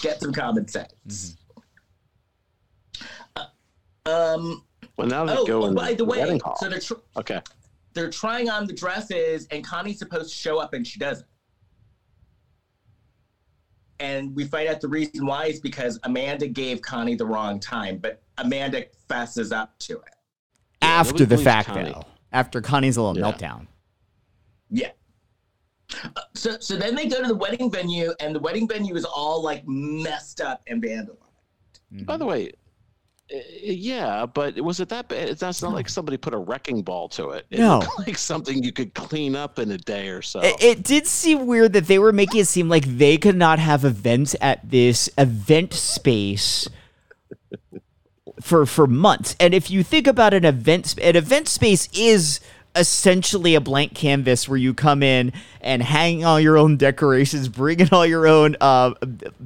get some common sense. Uh, um. Well, now they Oh, going. in by the way, hall. so they're tr- okay. they're trying on the dresses, and Connie's supposed to show up, and she doesn't. And we find out the reason why is because Amanda gave Connie the wrong time, but Amanda fesses up to it. Yeah, After nobody the fact, Connie. though. After Connie's little Yeah. meltdown. Yeah. Uh, So, so then they go to the wedding venue, and the wedding venue is all like messed up and vandalized. By the way, uh, yeah, but was it that bad? That's not like somebody put a wrecking ball to it. It No. like something you could clean up in a day or so. It, it did seem weird that they were making it seem like they could not have events at this event space for for months. And if you think about an event, an event space is essentially a blank canvas where you come in and hang all your own decorations, bring in all your own uh,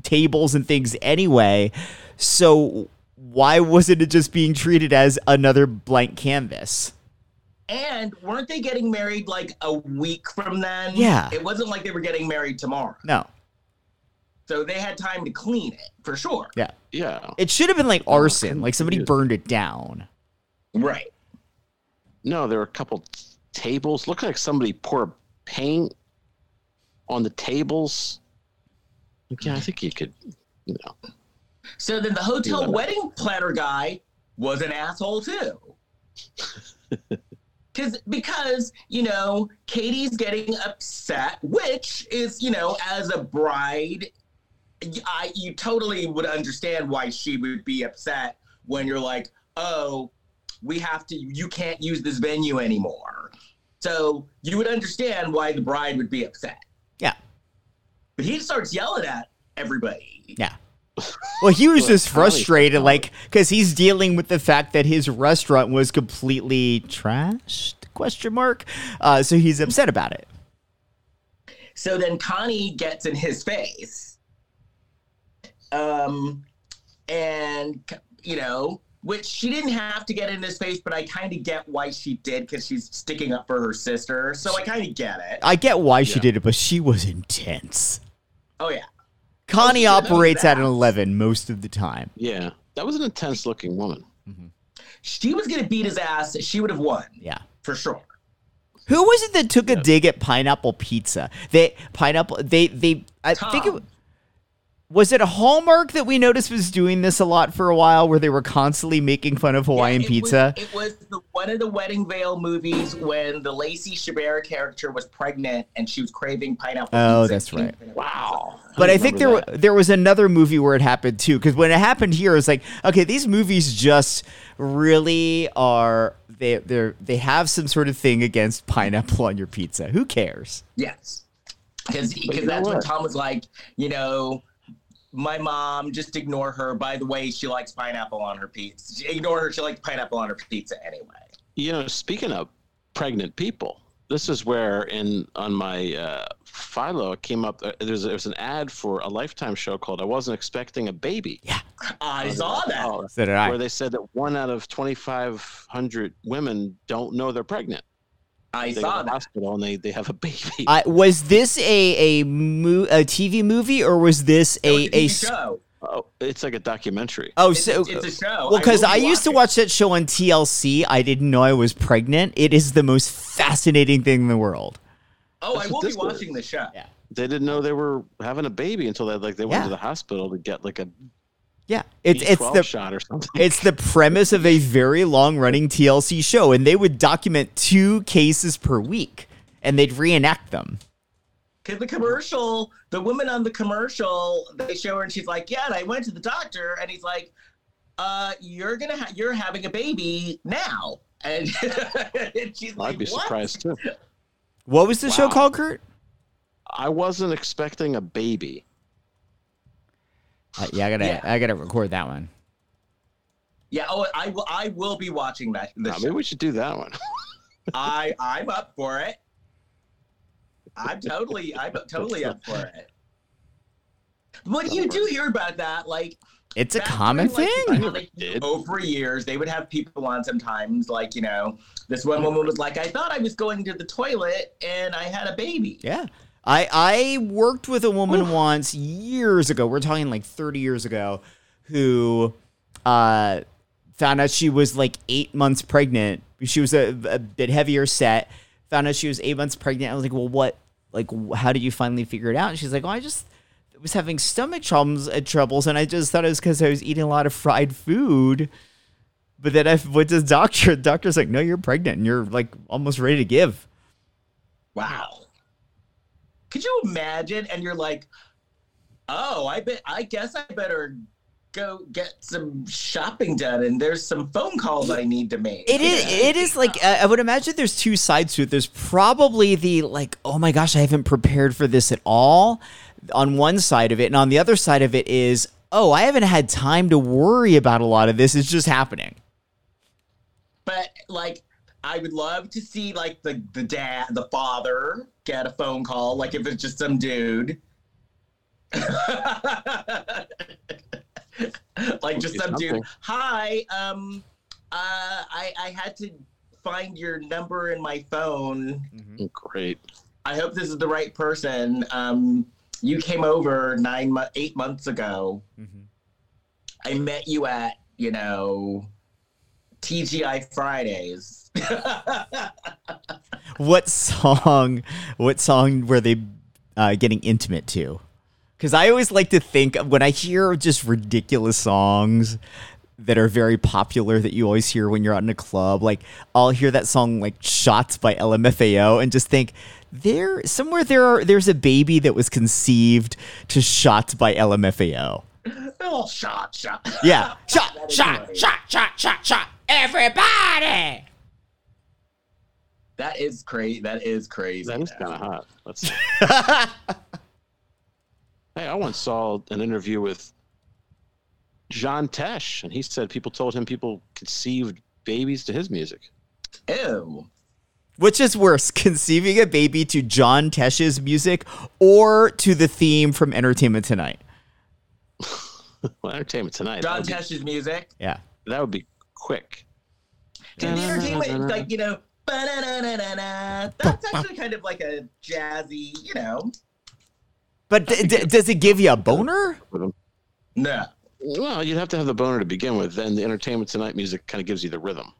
tables and things anyway. So why wasn't it just being treated as another blank canvas? And weren't they getting married like a week from then? Yeah. It wasn't like they were getting married tomorrow. No. So they had time to clean it for sure. Yeah. yeah. It should have been like Oh, arson, like somebody burned it down. Right. No, there were a couple tables. Looked like somebody poured paint on the tables. Yeah, I think you could, you know. So then the hotel wedding planner guy was an asshole too. Cause because, you know, Katie's getting upset, which is, you know, as a bride, I you totally would understand why she would be upset when you're like, oh, we have to you can't use this venue anymore. So you would understand why the bride would be upset. Yeah. But he starts yelling at everybody. Yeah. Well, he was just frustrated, like, because he's dealing with the fact that his restaurant was completely trashed? Question mark. Uh, so he's upset about it. So then Connie gets in his face. Um, and, you know, which she didn't have to get in his face, but I kind of get why she did because she's sticking up for her sister. So I kind of get it. I get why she did it, but she was intense. Oh, yeah. Connie Oh, shit, I know operates at an 11 most of the time. Yeah, that was an intense looking woman. Mm-hmm. She was gonna beat his ass. She would have won Yeah. for sure. Who was it that took a dig at pineapple pizza? They pineapple. They they. I think it Tom. Was it a Hallmark that we noticed was doing this a lot for a while, where they were constantly making fun of Hawaiian Yeah, it pizza. Was, it was the, one of the Wedding Veil movies when the Lacey Chabert character was pregnant and she was craving pineapple. Oh, pizza. that's right. Wow. But I don't think there remember wa- there was another movie where it happened too. Because when it happened here, it was like, okay, these movies just really are they they they have some sort of thing against pineapple on your pizza. Who cares? Yes, because you that's what? Tom was like, you know, my mom, just ignore her. By the way, she likes pineapple on her pizza. Ignore her. She likes pineapple on her pizza anyway. you know, speaking of pregnant people, this is where in on my uh, Philo it came up. Uh, there's there's an ad for a Lifetime show called "I Wasn't Expecting a Baby." Yeah, I saw that. Oh, So did where they said that one out of 2,500 women don't know they're pregnant. I They saw to the that. hospital and they, they have a baby. I, was this a a, mo- a TV movie or was this It was a a a? Show. oh, it's like a documentary. Oh, It's, so it's a show. well, because will I used to watching. watch that show on TLC. I didn't know I was pregnant. It is the most fascinating thing in the world. Oh, I will be this was. watching the show. Yeah. They didn't know they were having a baby until they like they went Yeah. to the hospital to get like a Yeah, it's it's the shot or something. It's the premise of a very long running TLC show, and they would document two cases per week, and they'd reenact them. Because the commercial, the woman on the commercial, they show her and she's like, "Yeah," and I went to the doctor, and he's like, "Uh, you're gonna ha- you're having a baby now," and, and she's like, I'd be "What?" surprised too. What was the show called, Kurt? I wasn't expecting a baby. Uh, yeah, I gotta, Yeah. I gotta record that one. Yeah. Oh, I will. I will be watching that. The show. maybe we should do that one. I I'm up for it. I'm totally I'm totally up for it. But you do hear about that, like It's a common during, thing. like, like, over years, they would have people on sometimes, like you know, this one woman was like, "I thought I was going to the toilet and I had a baby." Yeah. I I worked with a woman once years ago. We're talking like 30 years ago, who uh found out she was like eight months pregnant. She was a, a bit heavier set. Found out she was eight months pregnant. I was like, well, what? Like, how did you finally figure it out? And she's like, well, I just was having stomach troubles, uh, troubles, and I just thought it was because I was eating a lot of fried food. But then I went to the doctor. The doctor's like, no, you're pregnant, and you're like almost ready to give. Wow. Could you imagine? And you're like, "Oh, I bet. I guess I better." Go get some shopping done, and there's some phone calls I need to make. It is. It is like uh, I would imagine. There's two sides to it. There's probably the like, oh my gosh, I haven't prepared for this at all. On one side of it, and on the other side of it is, oh, I haven't had time to worry about a lot of this. It's just happening. but like I would love to see like the the dad, the father get a phone call, like if it's just some dude. like just Be some dude. Hi, um uh I I had to find your number in my phone. Great. I hope this is the right person. Um you came over 9 mo- 8 months ago. I met you at, you know, TGI Fridays. What song? What song were they uh, getting intimate to? Because I always like to think when I hear just ridiculous songs that are very popular that you always hear when you're out in a club. Like I'll hear that song like "Shots" by LMFAO and just think there somewhere there are there's a baby that was conceived to "Shots" by LMFAO. oh, shot, shot. Yeah, shot, shot, shot, shot, shot, shot. Everybody. That is crazy. That is crazy. That is kind of hot. Let's hey, I once saw an interview with John Tesh, and he said people told him people conceived babies to his music. Ew. Which is worse, conceiving a baby to John Tesh's music or to the theme from Entertainment Tonight? Well, entertainment tonight. John that, would be, Tesh's music. Yeah. that would be quick. And the entertainment, like, you know. That's actually kind of like a jazzy, you know. But d- d- does it give you a boner? No. Well, you'd have to have the boner to begin with. Then the Entertainment Tonight music kind of gives you the rhythm.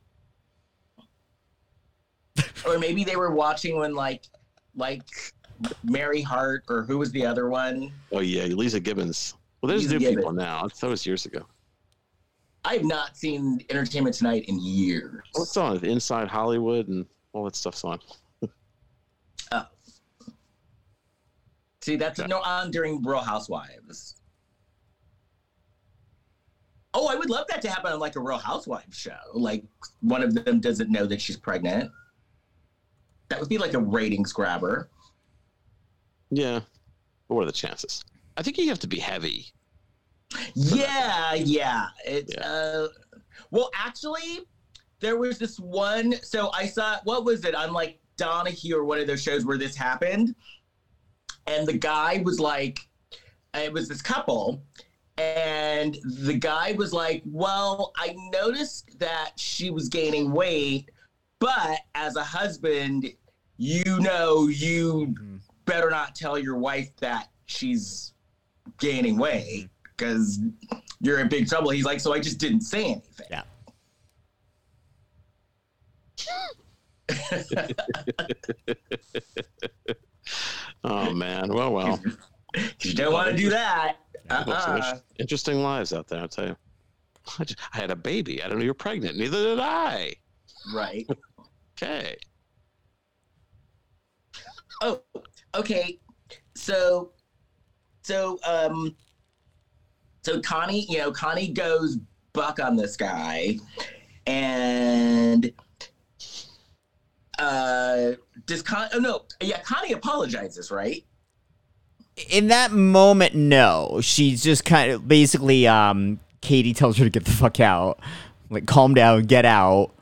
Or maybe they were watching when like like Mary Hart or who was the other one? Oh yeah, Leeza Gibbons. Well, there's Leeza new Gibbons. people now. That was years ago. I have not seen Entertainment Tonight in years. What's on? Inside Hollywood and all that stuff's on. oh. See, that's no on during Real Housewives. Oh, I would love that to happen on like a Real Housewives show. Like one of them doesn't know that she's pregnant. That would be like a ratings grabber. Yeah. But what are the chances? I think you have to be heavy. Yeah, yeah. It's Yeah. uh well actually there was this one so I saw what was it on like Donahue or one of those shows where this happened. And the guy was like it was this couple and the guy was like, "Well, I noticed that she was gaining weight, but as a husband, you know you better not tell your wife that she's gaining weight because you're in big trouble. He's like, so I just didn't say anything. Yeah. Oh man. Well, well. You don't want to do that. People have some inter- interesting lives out there. I'll tell you. I, just, I had a baby. I don't know you're pregnant. Neither did I. Right. Okay. Oh, okay. So, so, um, so Connie, you know, Connie goes buck on this guy, and uh, does Con? Oh no, yeah, Connie apologizes, right? In that moment, no. She's just kind of basically. Um, Katie tells her to get the fuck out, like calm down, get out.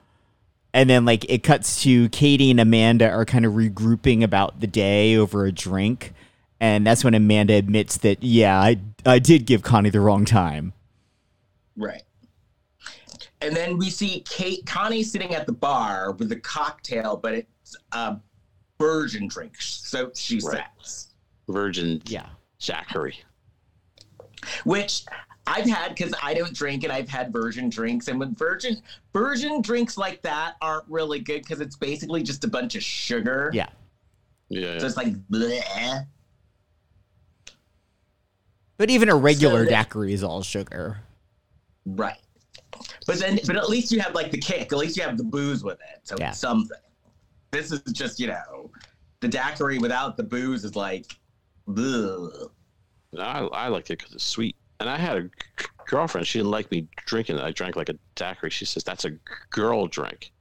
And then like it cuts to Katie and Amanda are kind of regrouping about the day over a drink, and that's when Amanda admits that yeah, I I did give Connie the wrong time. Right. And then we see Kate Connie sitting at the bar with a cocktail, but it's a virgin drink. So she Right. says, Virgin Yeah. Zachary. which I've had because I don't drink and I've had virgin drinks. And with virgin virgin drinks like that aren't really good because it's basically just a bunch of sugar. Yeah. Yeah. So it's like bleh. But even a regular So that- daiquiri is all sugar. Right. But then but at least you have like the kick. At least you have the booze with it. So Yeah. it's something. This is just, you know, the daiquiri without the booze is like bleh. I, I liked it because it's sweet. And I had a girlfriend. She didn't like me drinking it. I drank like a daiquiri. She says, that's a girl drink.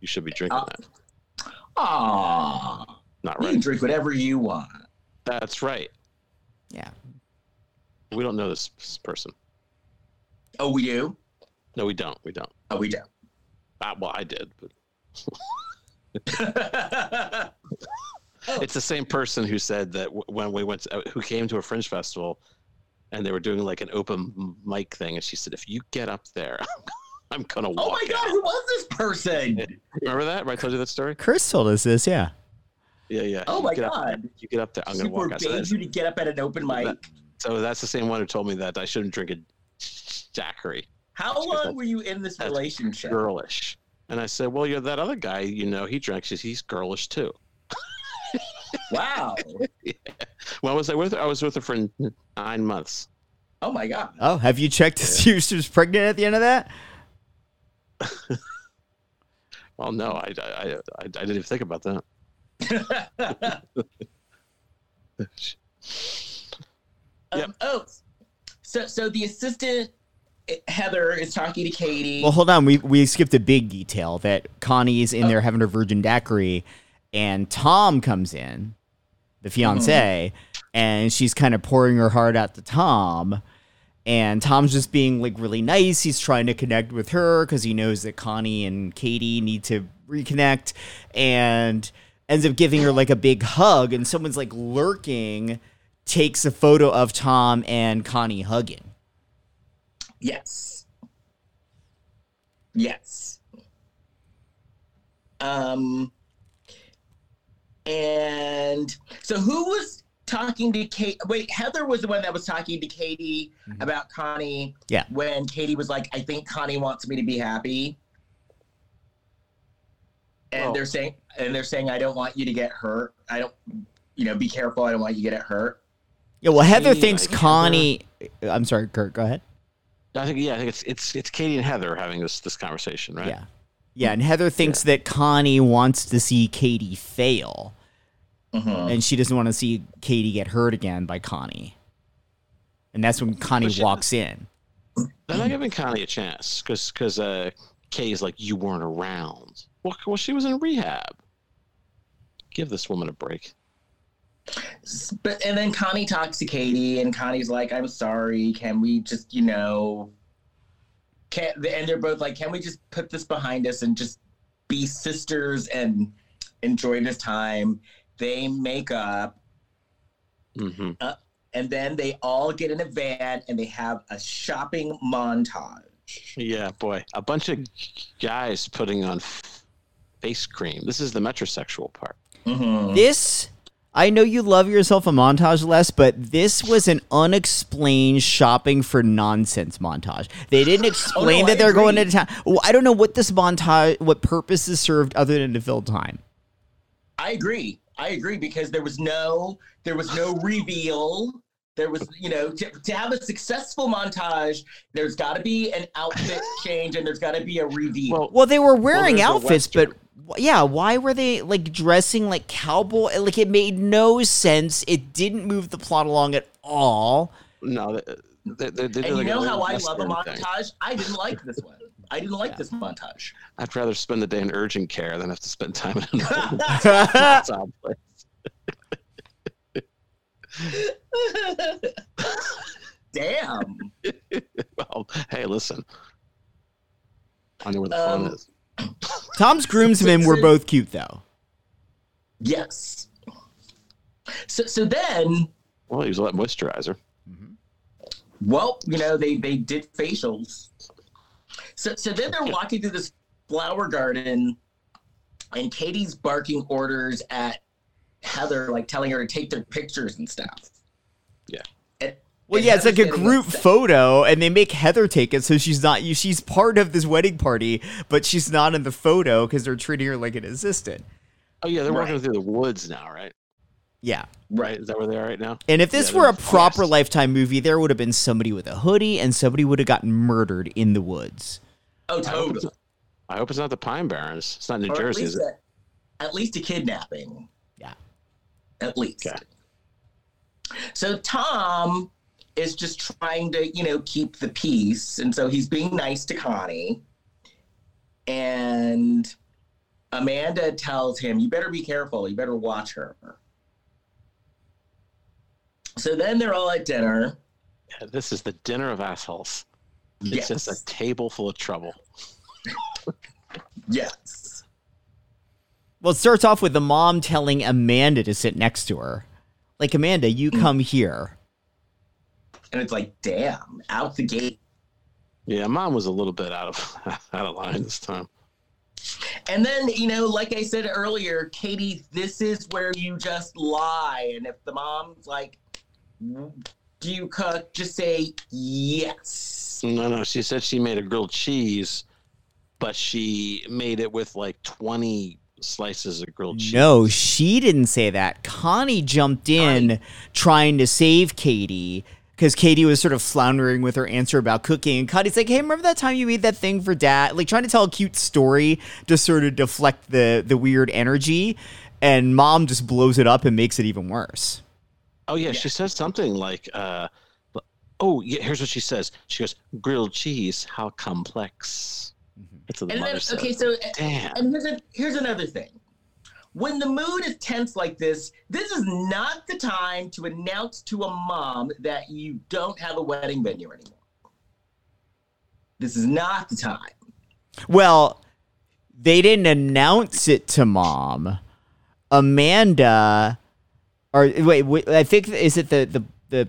You should be drinking Uh, that. Aww. Not You can drink whatever you want. That's right. Yeah. We don't know this person. Oh, we do? No, we don't. We don't. Oh, we don't. Uh, well, I did, but it's the same person who said that when we went, to, uh, who came to a fringe festival, and they were doing like an open mic thing, and she said, "If you get up there, I'm gonna walk." oh my god, out." who was this person? Remember that? Right? I told you that story. Chris told us this, yeah. Yeah, yeah. Oh You my get up God. you get up there. I'm She gonna walk out. So forbade you to get up at an open mic. that- so that's the same one who told me that I shouldn't drink a daiquiri. How because long that's- were you in this relationship? Girlish. And I said, "Well, you're that other guy. You know, he drinks. He's girlish too." Wow. Well, was I with her? I was with her for nine months. Oh my god. Oh, have you checked to see if she was pregnant at the end of that? Well, no, I, I, I, I didn't even think about that. Um, Yep. Oh, so so the assistant Heather is talking to Katie. Well, hold on. We we skipped a big detail that Connie's in there having her virgin daiquiri, and Tom comes in, the fiance, and she's kind of pouring her heart out to Tom. And Tom's just being like really nice. He's trying to connect with her because he knows that Connie and Katie need to reconnect, and ends up giving her like a big hug. And someone's like lurking, takes a photo of Tom and Connie hugging. Yes. Yes. Um and so who was talking to Kate. Wait, Heather was the one that was talking to Katie Mhm. about Connie. Yeah. When Katie was like, "I think Connie wants me to be happy," and Well- they're saying, and they're saying, "I don't want you to get hurt. I don't, you know, be careful. I don't want you to get hurt." Yeah, well, Heather Katie, thinks like, Heather- Connie. I'm sorry, Kurt. Go ahead. I think yeah, I think it's it's it's Katie and Heather having this this conversation, right? Yeah, yeah, and Heather thinks that Connie wants to see Katie fail, Mhm. and she doesn't want to see Katie get hurt again by Connie. And that's when Connie she- walks in. They're not giving Connie a chance because because uh, Kay is like you weren't around. Well, well, she was in rehab. Give this woman a break. But and then Connie talks to Katie, and Connie's like, "I'm sorry. Can we just, you know, can?" And they're both like, "Can we just put this behind us and just be sisters and enjoy this time?" They make up, hmm and then they all get in a van and they have a shopping montage. Yeah, boy, a bunch of guys putting on face cream. This is the metrosexual part. Mhm. This, I know you love yourself a montage less, but this was an unexplained shopping for nonsense montage. They didn't explain I that they're going agree. into town. Well, I don't know what this montage, what purpose is served other than to fill time. I agree. I agree because there was no there was no reveal. There was, you know, to, to have a successful montage, there's got to be an outfit change and there's got to be a reveal. Well, Well, they were wearing there's a outfits, but Western. wh- yeah, why were they like dressing like cowboy? Like it made no sense. It didn't move the plot along at all. no, they, they, they, they did and you know how I love a thing. montage? I didn't like this one. I didn't like this montage. I'd rather spend the day in urgent care than have to spend time in a That's place. Damn. Well, hey, listen. I know where the fun Um, is. Tom's groomsmen were both cute though. Yes. So so then, Well, he was a lot moisturizer. Mm-hmm. well, you know, they they did facials. So so then they're walking through this flower garden and Katie's barking orders at Heather, like telling her to take their pictures and stuff. Yeah. And- Well, yeah, it's like a group upset. photo, and they make Heather take it, so she's not. She's part of this wedding party, but she's not in the photo because they're treating her like an assistant. Oh yeah, they're Right. walking through the woods now, right? Yeah, Right? Is that where they are right now? and if this Yeah, were a proper fast. Lifetime movie, there would have been somebody with a hoodie, and somebody would have gotten murdered in the woods. Oh, I hope, it's, totally. I hope it's not the Pine Barrens. It's not New Or at Jersey, is it? a, at least a kidnapping. Yeah. At least. Okay. So Tom is just trying to, you know, keep the peace. And so he's being nice to Connie. And Amanda tells him, You better be careful. You better watch her. So then they're all at dinner. Yeah, this is the dinner of assholes. It's Yes. just a table full of trouble. Yes. Well, it starts off with the mom telling Amanda to sit next to her, like Amanda, you mm. come here. And it's like, damn, out the gate. Yeah, mom was a little bit out of out of line this time. And then, you know, like I said earlier, Katie, this is where you just lie. And if the mom's like, do you cook? Just say yes. No, no, she said she made a grilled cheese, but she made it with like twenty slices of grilled cheese. No, she didn't say that. Connie jumped in trying to save Katie because Katie was sort of floundering with her answer about cooking. And Connie's like, hey, remember that time you made that thing for dad? Like trying to tell a cute story to sort of deflect the, the weird energy. And mom just blows it up and makes it even worse. Oh yeah, she says something like, uh, "Oh yeah." Here's what she says. She goes, "Grilled cheese, how complex." That's what the And mother then, said. okay, so, Damn. and here's, a, here's another thing. When the mood is tense like this, this is not the time to announce to a mom that you don't have a wedding venue anymore. This is not the time. Well, they didn't announce it to mom. Amanda, or wait, wait I think is it the the the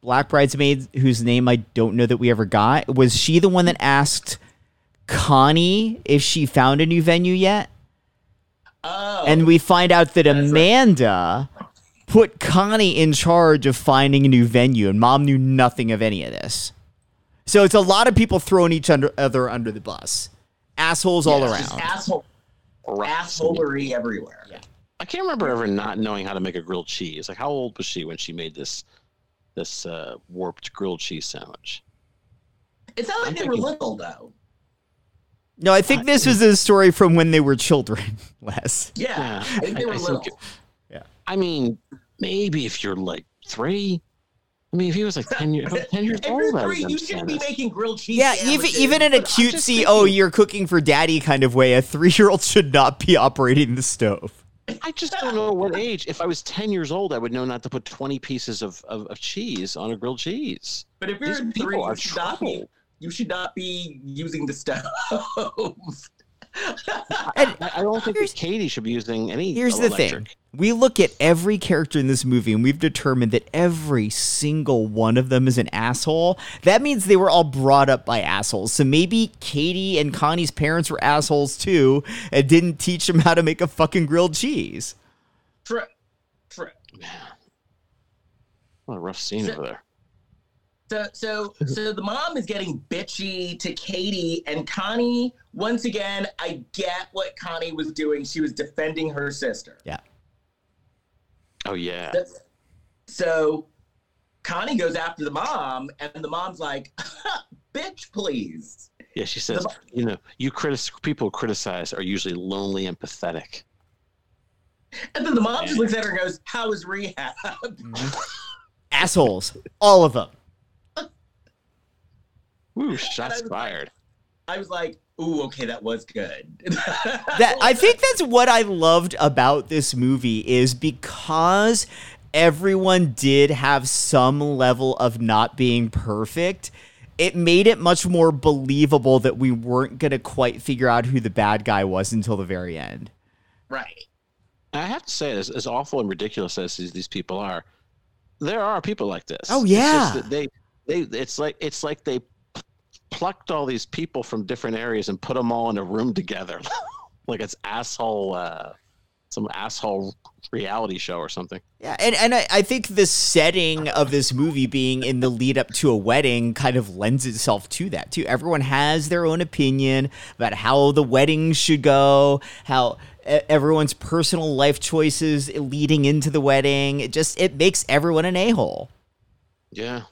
black bridesmaid whose name I don't know that we ever got. Was she the one that asked Connie if she found a new venue yet? Oh, And we find out that That's right. Amanda put Connie in charge of finding a new venue, and mom knew nothing of any of this. So it's a lot of people throwing each under, other under the bus. Assholes all Yeah, just around. Asshole, assholery everywhere. I can't remember ever not knowing how to make a grilled cheese. Like, how old was she when she made this this uh, warped grilled cheese sandwich? It's not like I'm they were thinking- little though. No, I think this was a story from when they were children, Les. Yeah, Yeah, I think they I- were I think little. I mean, maybe if you're like three. I mean, if he was like ten years, ten years If old, you're three, you shouldn't be this. making grilled cheese. Yeah, even even in a But I'm cutesy, thinking- oh, you're cooking for daddy kind of way, a three year old should not be operating the stove. I just don't know what age. If I was ten years old, I would know not to put twenty pieces of, of, of cheese on a grilled cheese. But if you're These in people three, are you should trouble. You should not be using the stove. And I, I don't think Here's- Katie should be using any. Here's the thing. We look at every character in this movie and we've determined that every single one of them is an asshole. That means they were all brought up by assholes. So maybe Katie and Connie's parents were assholes too and didn't teach them how to make a fucking grilled cheese. True. True. Man, what a rough scene So- over there. So, so, so the mom is getting bitchy to Katie and Connie. Once again, I get what Connie was doing. She was defending her sister. Yeah. Oh yeah. That's- So Connie goes after the mom, and the mom's like, "Bitch, please." Yeah, she says, The- you know, you critic people criticize are usually lonely and pathetic. And then the mom just looks at her and goes, "How is rehab?" Mm-hmm. Assholes. All of them. Woo, shots was- fired. I was like, "Ooh, okay, that was good." that I think that's what I loved about this movie is because everyone did have some level of not being perfect. It made it much more believable that we weren't going to quite figure out who the bad guy was until the very end. right. I have to say, as, as awful and ridiculous as these, these people are, there are people like this. Oh, It's yeah. just that they they it's like it's like they plucked all these people from different areas and put them all in a room together, like it's asshole, uh, some asshole reality show or something. Yeah, and, and I, I think the setting of this movie being in the lead up to a wedding kind of lends itself to that too. Everyone has their own opinion about how the wedding should go, how e- everyone's personal life choices leading into the wedding. It just it makes everyone an a hole. Yeah,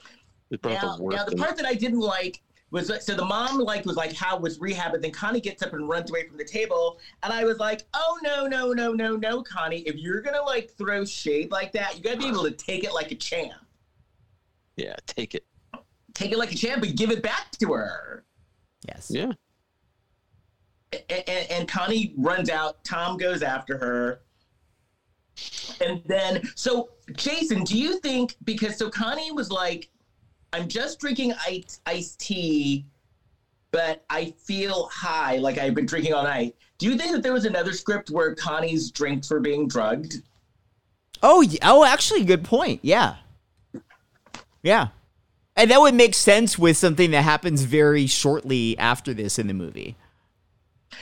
they brought Now, the now the part that I didn't like was so the mom like was like, "How was rehab?" And then Connie gets up and runs away from the table, and I was like, "Oh no, no, no, no, no, Connie! If you're gonna like throw shade like that, you gotta be able to take it like a champ. yeah, take it. Take it like a champ and give it back to her." Yes. Yeah, and, and, and Connie runs out. Tom goes after her. And then, so Jason, do you think because so Connie was like, I'm just drinking ice, iced tea, but I feel high, like I've been drinking all night. Do you think that there was another script where Connie's drinks were being drugged? Oh, oh, actually, good point. Yeah, yeah, and that would make sense with something that happens very shortly after this in the movie.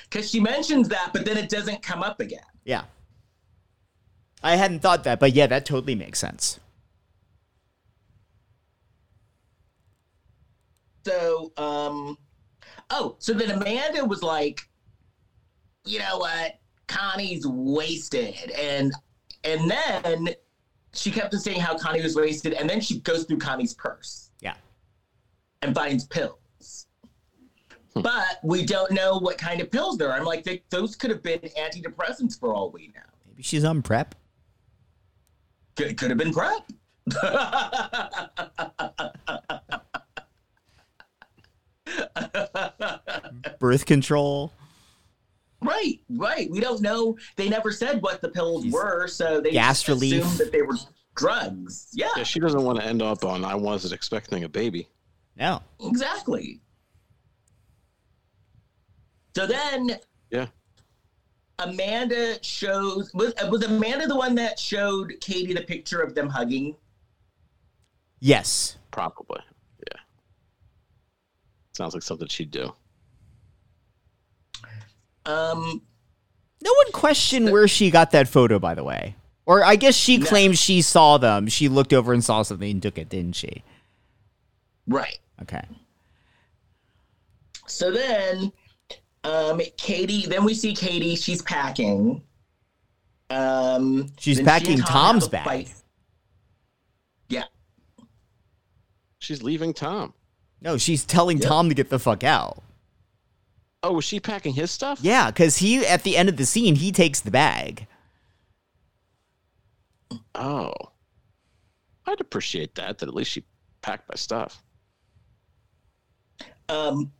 Because she mentions that, but then it doesn't come up again. Yeah. I hadn't thought that, but yeah, that totally makes sense. So, um, oh, so then Amanda was like, you know what, Connie's wasted, and and then she kept on saying how Connie was wasted, and then she goes through Connie's purse Yeah. and finds pills. But we don't know what kind of pills there are. I'm like, they, those could have been antidepressants for all we know. Maybe she's on PrEP. Could, could have been PrEP. Birth control. Right, right. We don't know. They never said what the pills Jeez. were, so they Gas just relief. assumed that they were drugs. Yeah, yeah. She doesn't want to end up on "I wasn't expecting a baby." No. exactly. So then, Yeah. Amanda shows was was Amanda the one that showed Katie the picture of them hugging? Yes. Probably. Yeah. Sounds like something she'd do. Um, No one questioned where she got that photo, by the way. Or I guess she No. claims she saw them. She looked over and saw something and took it, didn't she? Right. Okay. So then, um, Katie. Then we see Katie. She's packing. Um, She's then she packing Tom Tom's bag. fight. Yeah. She's leaving Tom. No, she's telling Yep. Tom to get the fuck out. Oh, was she packing his stuff? Yeah, because he at the end of the scene he takes the bag. Oh. I'd appreciate that, that at least she packed my stuff. Um,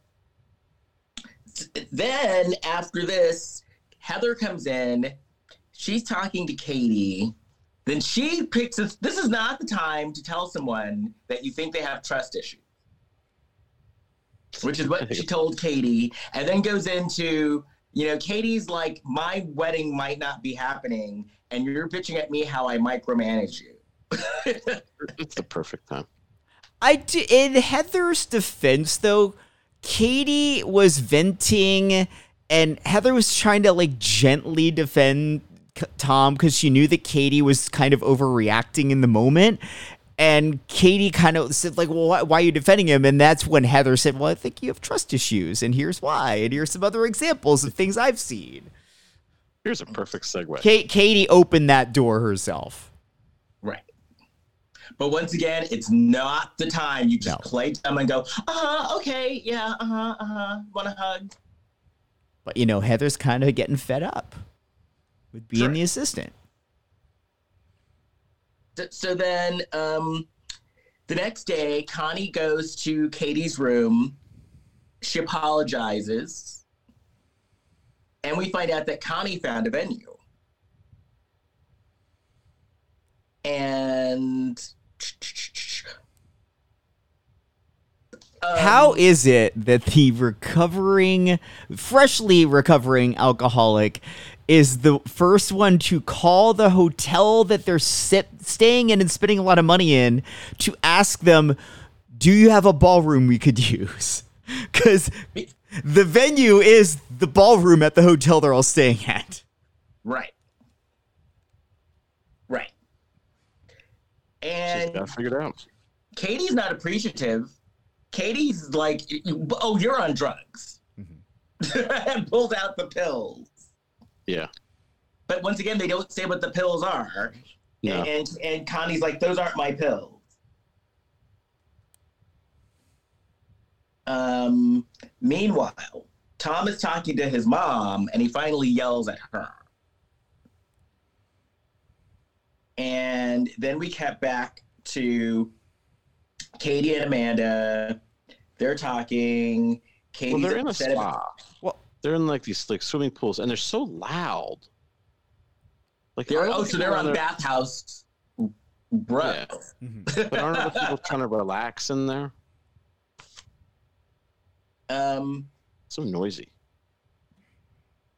s- then after this, Heather comes in. She's talking to Katie. Then she picks this. This is not the time to tell someone that you think they have trust issues, which is what she told Katie. And then goes into, you know, Katie's like, my wedding might not be happening, and you're bitching at me how I micromanage you. It's the perfect time. I do, in Heather's defense though, Katie was venting and Heather was trying to like gently defend Tom because she knew that Katie was kind of overreacting in the moment. And Katie kind of said, like, well, why, why are you defending him? And that's when Heather said, well, I think you have trust issues, and here's why. And here's some other examples of things I've seen. Here's a perfect segue. Kate, Katie opened that door herself. Right. But once again, it's not the time. You just No. play dumb and go, uh huh, okay, yeah, uh huh, uh huh, want a hug? But, you know, Heather's kind of getting fed up with being Sure. the assistant. So, then um, the next day, Connie goes to Katie's room. She apologizes. And we find out that Connie found a venue. And. Um, How is it that the recovering, freshly recovering alcoholic is the first one to call the hotel that they're sit, staying in and spending a lot of money in to ask them, Do you have a ballroom we could use? Because the venue is the ballroom at the hotel they're all staying at. Right. Right. And got figured out. Katie's not appreciative. Katie's like, oh, you're on drugs. Mm-hmm. and pulls out the pills. Yeah. But once again, they don't say what the pills are. No. And and Connie's like, those aren't my pills. Um, meanwhile, Tom is talking to his mom and he finally yells at her. And then we kept back to Katie and Amanda. They're talking. Katie's Well, they're in a about- spa. They're in like these like swimming pools, and they're so loud. Like, They're, oh, so they're on there- Bathhouse Row. Yeah. But aren't other people trying to relax in there? Um. So noisy.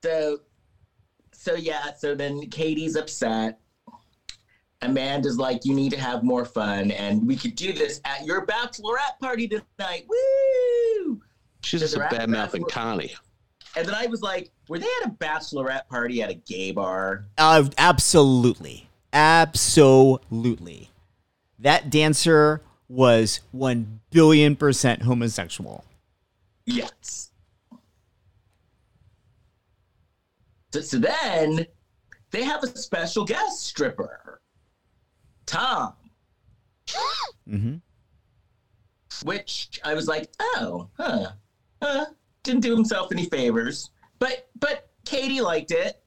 So, so yeah. So then Katie's upset. Amanda's like, "You need to have more fun, and we could do this at your bachelorette party tonight." Woo! She's just a bad mouthing Connie. And then I was like, "Were they at a bachelorette party at a gay bar?" Uh, absolutely. Absolutely. That dancer was 1 billion percent homosexual. Yes. So, so then they have a special guest stripper, Tom. Mm-hmm. which I was like, oh, huh, huh, didn't do himself any favors, but but Katie liked it,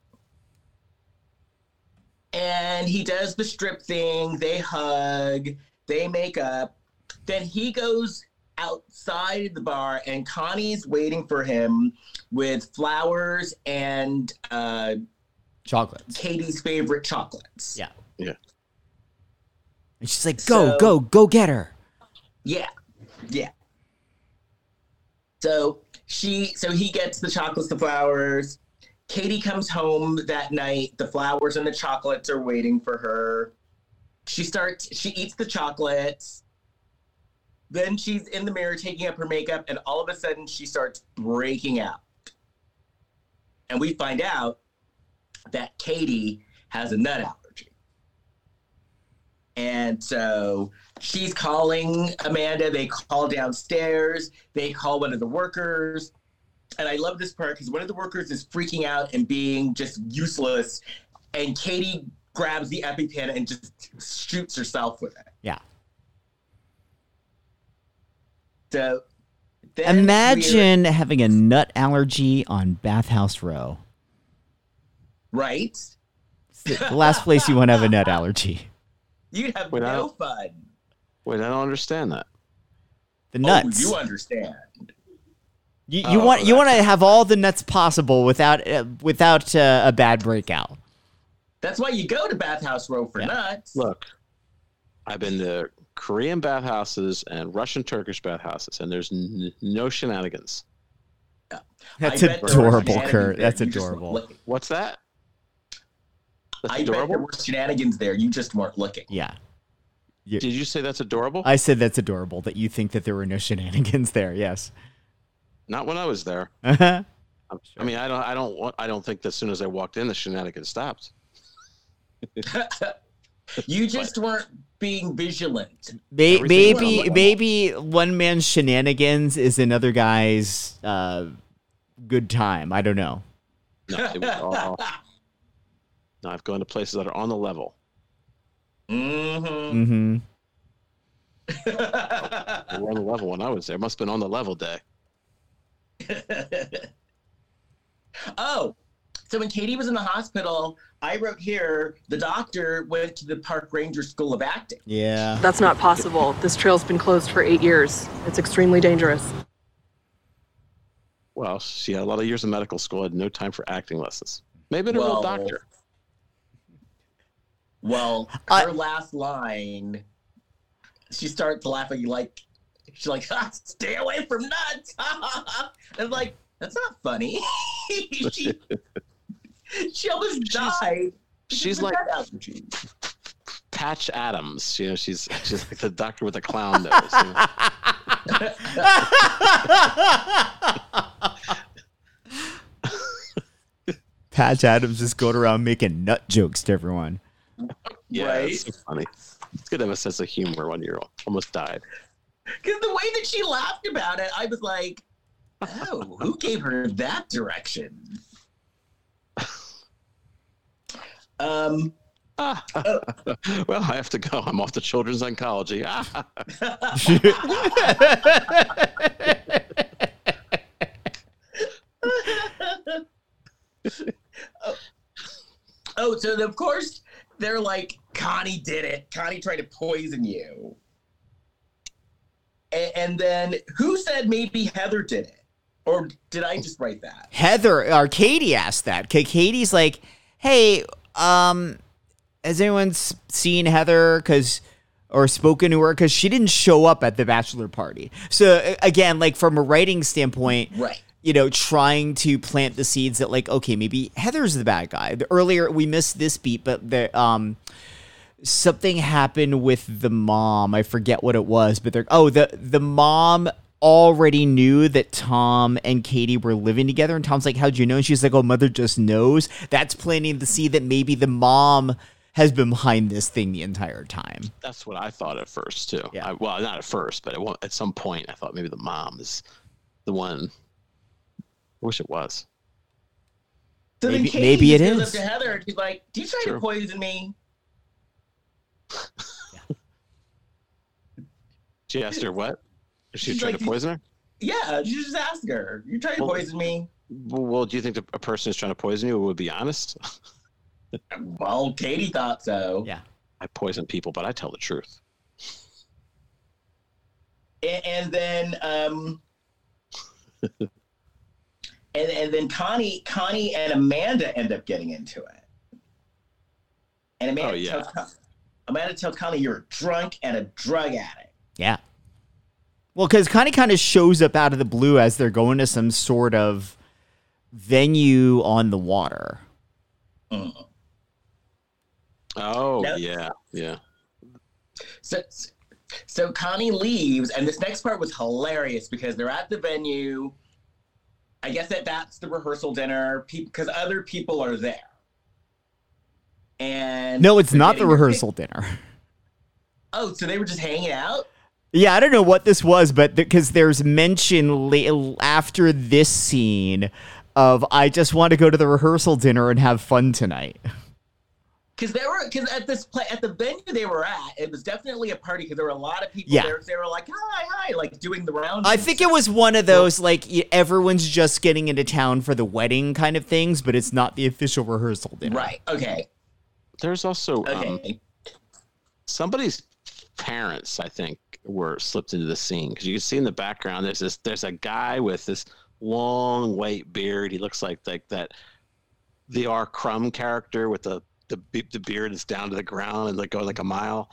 and he does the strip thing. They hug, they make up. Then he goes outside the bar, and Connie's waiting for him with flowers and uh, Chocolates. Katie's favorite chocolates. Yeah. Yeah. And she's like, go, So- go, go get her. Yeah, yeah. So she, so he gets the chocolates, the flowers. Katie comes home that night. The flowers and the chocolates are waiting for her. She starts. She eats the chocolates. Then she's in the mirror taking up her makeup, and all of a sudden she starts breaking out. And we find out that Katie has a nut allergy. And so she's calling Amanda. They call downstairs. They call one of the workers. And I love this part because one of the workers is freaking out and being just useless. And Katie grabs the EpiPen and just shoots herself with it. Yeah. So then we're- Imagine having a nut allergy on Bathhouse Row. right? It's the last place you want to have a nut allergy. You'd have Wait, no don't- fun. Wait, I don't understand that. The nuts. Oh, you understand. You, you Oh, want you want to have all the nuts possible without uh, without uh, a bad breakout. That's why you go to Bathhouse Row for Yeah. nuts. Look, I've been to Korean bathhouses and Russian Turkish bathhouses, and there's n- no shenanigans. That's I bet there were adorable, Kurt. That's You just weren't adorable. What's that? That's I bet there were shenanigans there. You just weren't looking. Yeah, Did you say that's adorable? I said that's adorable that you think that there were no shenanigans there. Yes. Not when I was there. Uh-huh. I mean, I don't, I don't, want, I don't think that as soon as I walked in, the shenanigans stopped. You just weren't being vigilant. May- maybe maybe one man's shenanigans is another guy's uh, good time. I don't know. No, it was all, no, I've gone to places that are on the level. Hmm Mm-hmm. They were on the level when I was there. Must have been on the level day. oh, so when Katie was in the hospital, I wrote here the doctor went to the Park Ranger School of Acting. Yeah. That's not possible. This trail's been closed for eight years. It's extremely dangerous. Well, she had a lot of years of medical school, had no time for acting lessons. Maybe a real doctor. Well, I- her last line, she starts laughing like she's like, "Ah, "Stay away from nuts." and like, that's not funny. she, she almost died. she's like- Patch Adams. You know, she's she's like the doctor with the clown nose. you know. Patch Adams just going around making nut jokes to everyone. Yeah, Right. it's so funny. It's good to have a sense of humor when you're almost died. Because the way that she laughed about it, I was like, "Oh, who gave her that direction?" Um. Ah. well, I have to go. I'm off to children's oncology. Ah. Oh, so of course they're like, Connie did it. Connie tried to poison you. A- And, then who said maybe Heather did it? Or did I just write that? Heather or Katie asked that. Katie's like, "Hey, um, has anyone seen Heather? Because or spoken to her? Because she didn't show up at the bachelor party. So again, like from a writing standpoint, Right. You know, trying to plant the seeds that like, okay, maybe Heather's the bad guy. The earlier we missed this beat, but the um something happened with the mom. I forget what it was, but they're oh the the mom already knew that Tom and Katie were living together and Tom's like how'd you know and she's like oh mother just knows that's planting the seed that maybe the mom has been behind this thing the entire time That's what I thought at first too. Yeah. I, well, not at first, but at, one, at some point, I thought maybe the mom is the one. I wish it was. So then Maybe- Katie maybe it just goes is. up to Heather and she's like, Do you try to True. poison me? She asked her what? Is she She's trying like, to poison her? Yeah, you just ask her. You try to Well- poison me? Well, well, do you think that a person is trying to poison you who would be honest? Well, Katie thought so. yeah I poison people, but I tell the truth. A- and then um and, and then Connie Connie and Amanda end up getting into it. And Amanda Oh, yeah. tells Con- Amanda tells Connie you're drunk and a drug addict. yeah well because Connie kind of shows up out of the blue as they're going to some sort of venue on the water Mm. Oh No. yeah, yeah. So so Connie leaves, and this next part was hilarious because they're at the venue. I guess that that's the rehearsal dinner because other people are there. And no it's not the rehearsal dinner Oh, so they were just hanging out? Yeah, I don't know what this was, but because there's mention la- after this scene of I just want to go to the rehearsal dinner and have fun tonight. Because they were because at this play at the venue they were at, it was definitely a party because there were a lot of people Yeah. there. They were like, "Hi, hi," like doing the round. I think stuff. it was one of those like everyone's just getting into town for the wedding kind of things, but it's not the official rehearsal dinner. right. Okay. There's also um, Okay. somebody's parents, I think, were slipped into the scene because you can see in the background there's this there's a guy with this long white beard. He looks like like that the R. Crumb character with the the the beard is down to the ground and like going like a mile.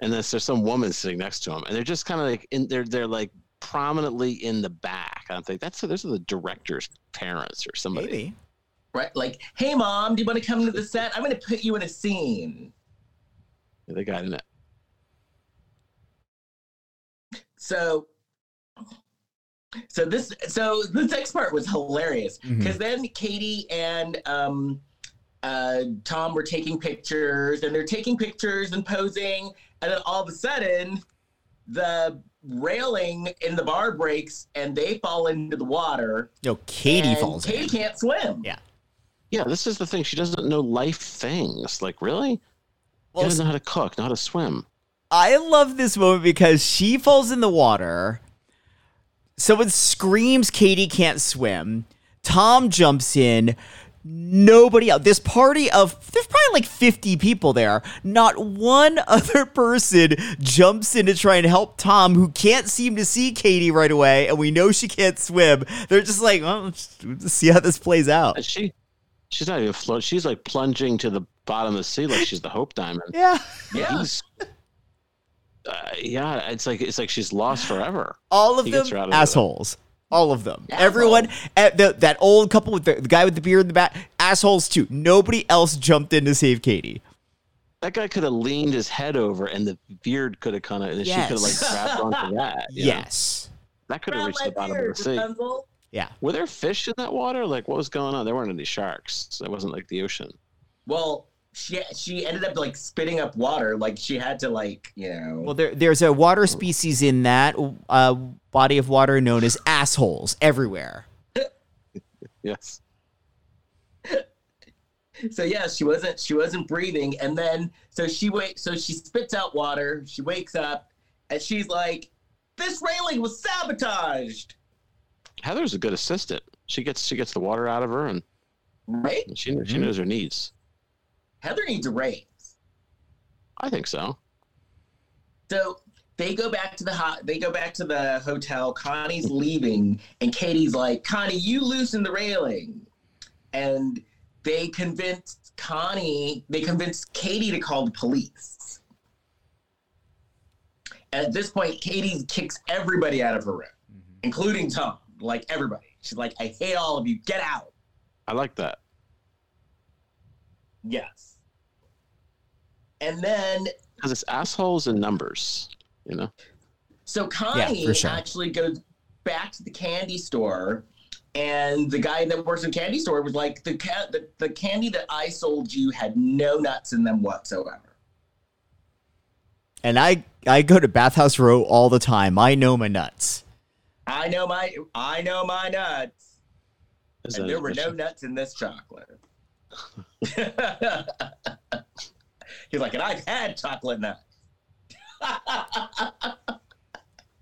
And then there's some woman sitting next to him, and they're just kind of like in they're they're like prominently in the back. I think that's so those are the director's parents or somebody. Maybe. right. Like, hey, mom, do you want to come to the set? I'm going to put you in a scene. They got in it. So, so this, so this next part was hilarious because then Katie and um, uh, Tom were taking pictures, and they're taking pictures and posing, and then all of a sudden, the railing in the bar breaks, and they fall into the water. No, Katie and falls Katie in. can't swim. Yeah. Yeah, this is the thing. She doesn't know life things. Like really, Well, she doesn't know how to cook, know how to swim. I love this moment because she falls in the water. Someone screams Katie can't swim. Tom jumps in. Nobody else. This party of there's probably like 50 people there. Not one other person jumps in to try and help Tom, who can't seem to see Katie right away, and we know she can't swim. They're just like, well, let's see how this plays out. She, she's not even float. She's like plunging to the bottom of the sea like she's the Hope Diamond. Yeah. Yeah. He's, uh, yeah, it's like it's like she's lost forever. All of He them gets her out of there. assholes. All of them. Assholes. Everyone. Eh, the, that old couple with the, the guy with the beard in the back. Assholes too. Nobody else jumped in to save Katie. That guy could have leaned his head over, and the beard could have kind of, and she could have like Yes. grabbed onto that. you know? Yes. that could have reached the bottom beard, of the sea. Rapunzel. Yeah. Were there fish in that water? Like, what was going on? There weren't any sharks. So it wasn't like the ocean. Well, she she ended up like spitting up water. Like she had to like you know. Well, there, there's a water species in that uh, body of water known as assholes everywhere. Yes. so yeah, she wasn't she wasn't breathing, and then so she wait so she spits out water. She wakes up, and she's like, "This railing was sabotaged." Heather's a good assistant. She gets she gets the water out of her, and Right? she she knows her needs. Heather needs a raise. I think so. So they go back to the hot. They go back to the hotel. Connie's leaving, and Katie's like, "Connie, you loosen the railing," and they convinced Connie. They convinced Katie to call the police. And at this point, Katie kicks everybody out of her room, mm-hmm. including Tom. Like everybody, she's like, "I hate all of you. Get out." I like that. Yes. And then Because it's assholes and numbers, you know? So Connie for sure. actually goes back to the candy store, and the guy that works in candy store was like, "The ca- the, the candy that I sold you had no nuts in them whatsoever." And I, I go to Bathhouse Row all the time. I know my nuts. I know my I know my nuts, Is and there were no nuts in this chocolate. He's like, and I've had chocolate nuts.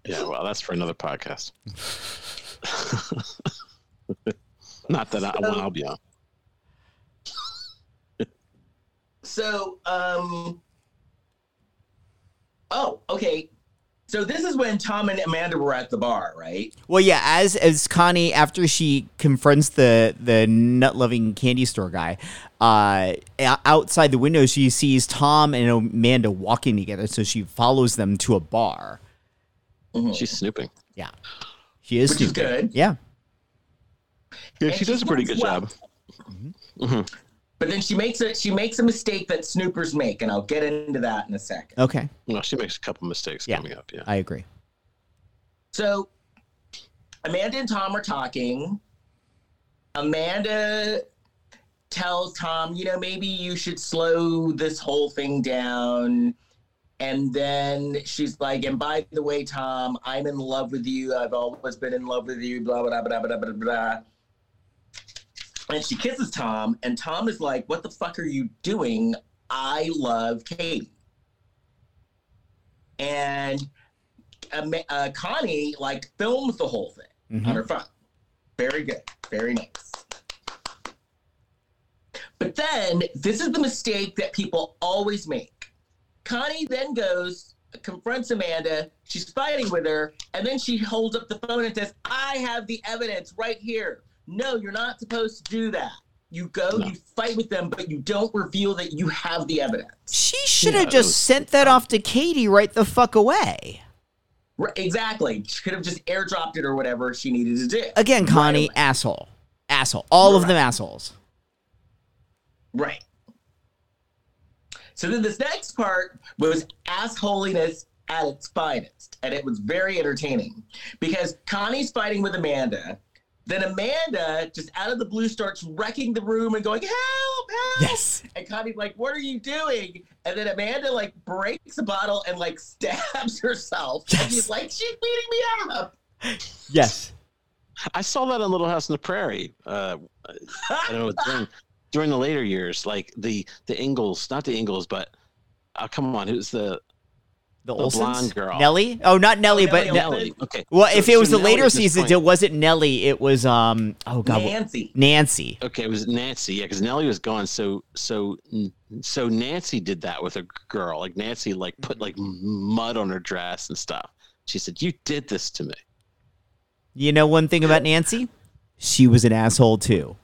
Yeah, well, that's for another podcast. Not that I, one I'll be on. So, um, oh, okay. So this is when Tom and Amanda were at the bar, right? Well, yeah, as as Connie after she confronts the the nut loving candy store guy, uh, outside the window she sees Tom and Amanda walking together, so she follows them to a bar. Mm-hmm. She's snooping. Yeah, she is Which is good. Yeah, Yeah, And she does a pretty good well. job. Mm-hmm. Mm-hmm. But then she makes a she makes a mistake that snoopers make, and I'll get into that in a second. okay, Well, she makes a couple mistakes Yeah. coming up. Yeah. I agree. So Amanda and Tom are talking. Amanda tells Tom, you know, maybe you should slow this whole thing down. And then she's like, and by the way, Tom, I'm in love with you. I've always been in love with you, blah, blah, blah, blah, blah, blah. And she kisses Tom, and Tom is like, What the fuck are you doing? I love Katie. And um, uh, Connie like films the whole thing on her phone. Very good. Very nice. But then this is the mistake that people always make. Connie then goes, confronts Amanda. She's fighting with her, and then she holds up the phone and says, "I have the evidence right here." No, you're not supposed to do that. You go, you fight with them, but you don't reveal that you have the evidence. She should have Yeah, it just sent that off to Katie right the fuck away. Right, exactly. She could have just airdropped it or whatever she needed to do. Again, Connie, away. asshole. Asshole. All of Right. them assholes. Right. So then this next part was assholiness at its finest. And it was very entertaining because Connie's fighting with Amanda. Then Amanda, just out of the blue, starts wrecking the room and going, help, help. Yes. And Connie's like, what are you doing? And then Amanda like breaks a bottle and like stabs herself. And Yes. she's like, she's beating me up. Yes. I saw that on Little House on the Prairie. Uh, I don't know during, during the later years, like the the Ingalls, not the Ingalls, but uh, come on, who's the The The Olesons? blonde girl. Nellie? Oh, not Nellie, Nellie but Ne- Oleson. Okay. well, So- if it was so the later Nellie at seasons, it wasn't Nellie. It was um. Oh God, Nancy. Nancy. Okay, it was Nancy. Yeah, because Nellie was gone. So so so Nancy did that with a girl. Like Nancy, like put like mud on her dress and stuff. She said, "You did this to me." You know one thing about Nancy? She was an asshole too.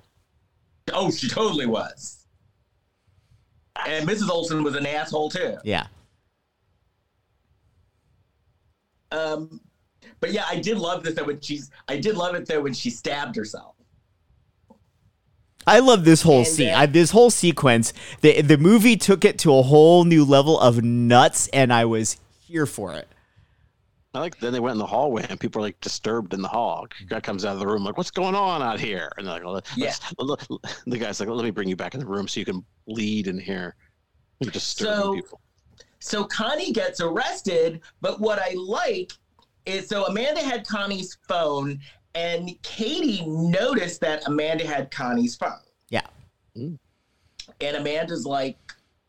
Oh, she totally was. And Mrs. Oleson was an asshole too. Yeah. Um, but yeah, I did love this though when she's. I did love it though when she stabbed herself. I love this whole And, scene. uh, I, this whole sequence. The the movie took it to a whole new level of nuts, and I was here for it. I like. Then they went in the hallway and people are like disturbed in the hall. Guy comes out of the room like, "What's going on out here?" And they're like, "Let's- Yeah. let's- the guy's like, "Let me bring you back in the room so you can bleed in here." You're disturbing So- people. So Connie gets arrested, but what I like is so Amanda had Connie's phone, and Katie noticed that Amanda had Connie's phone. Yeah. Mm. And Amanda's like,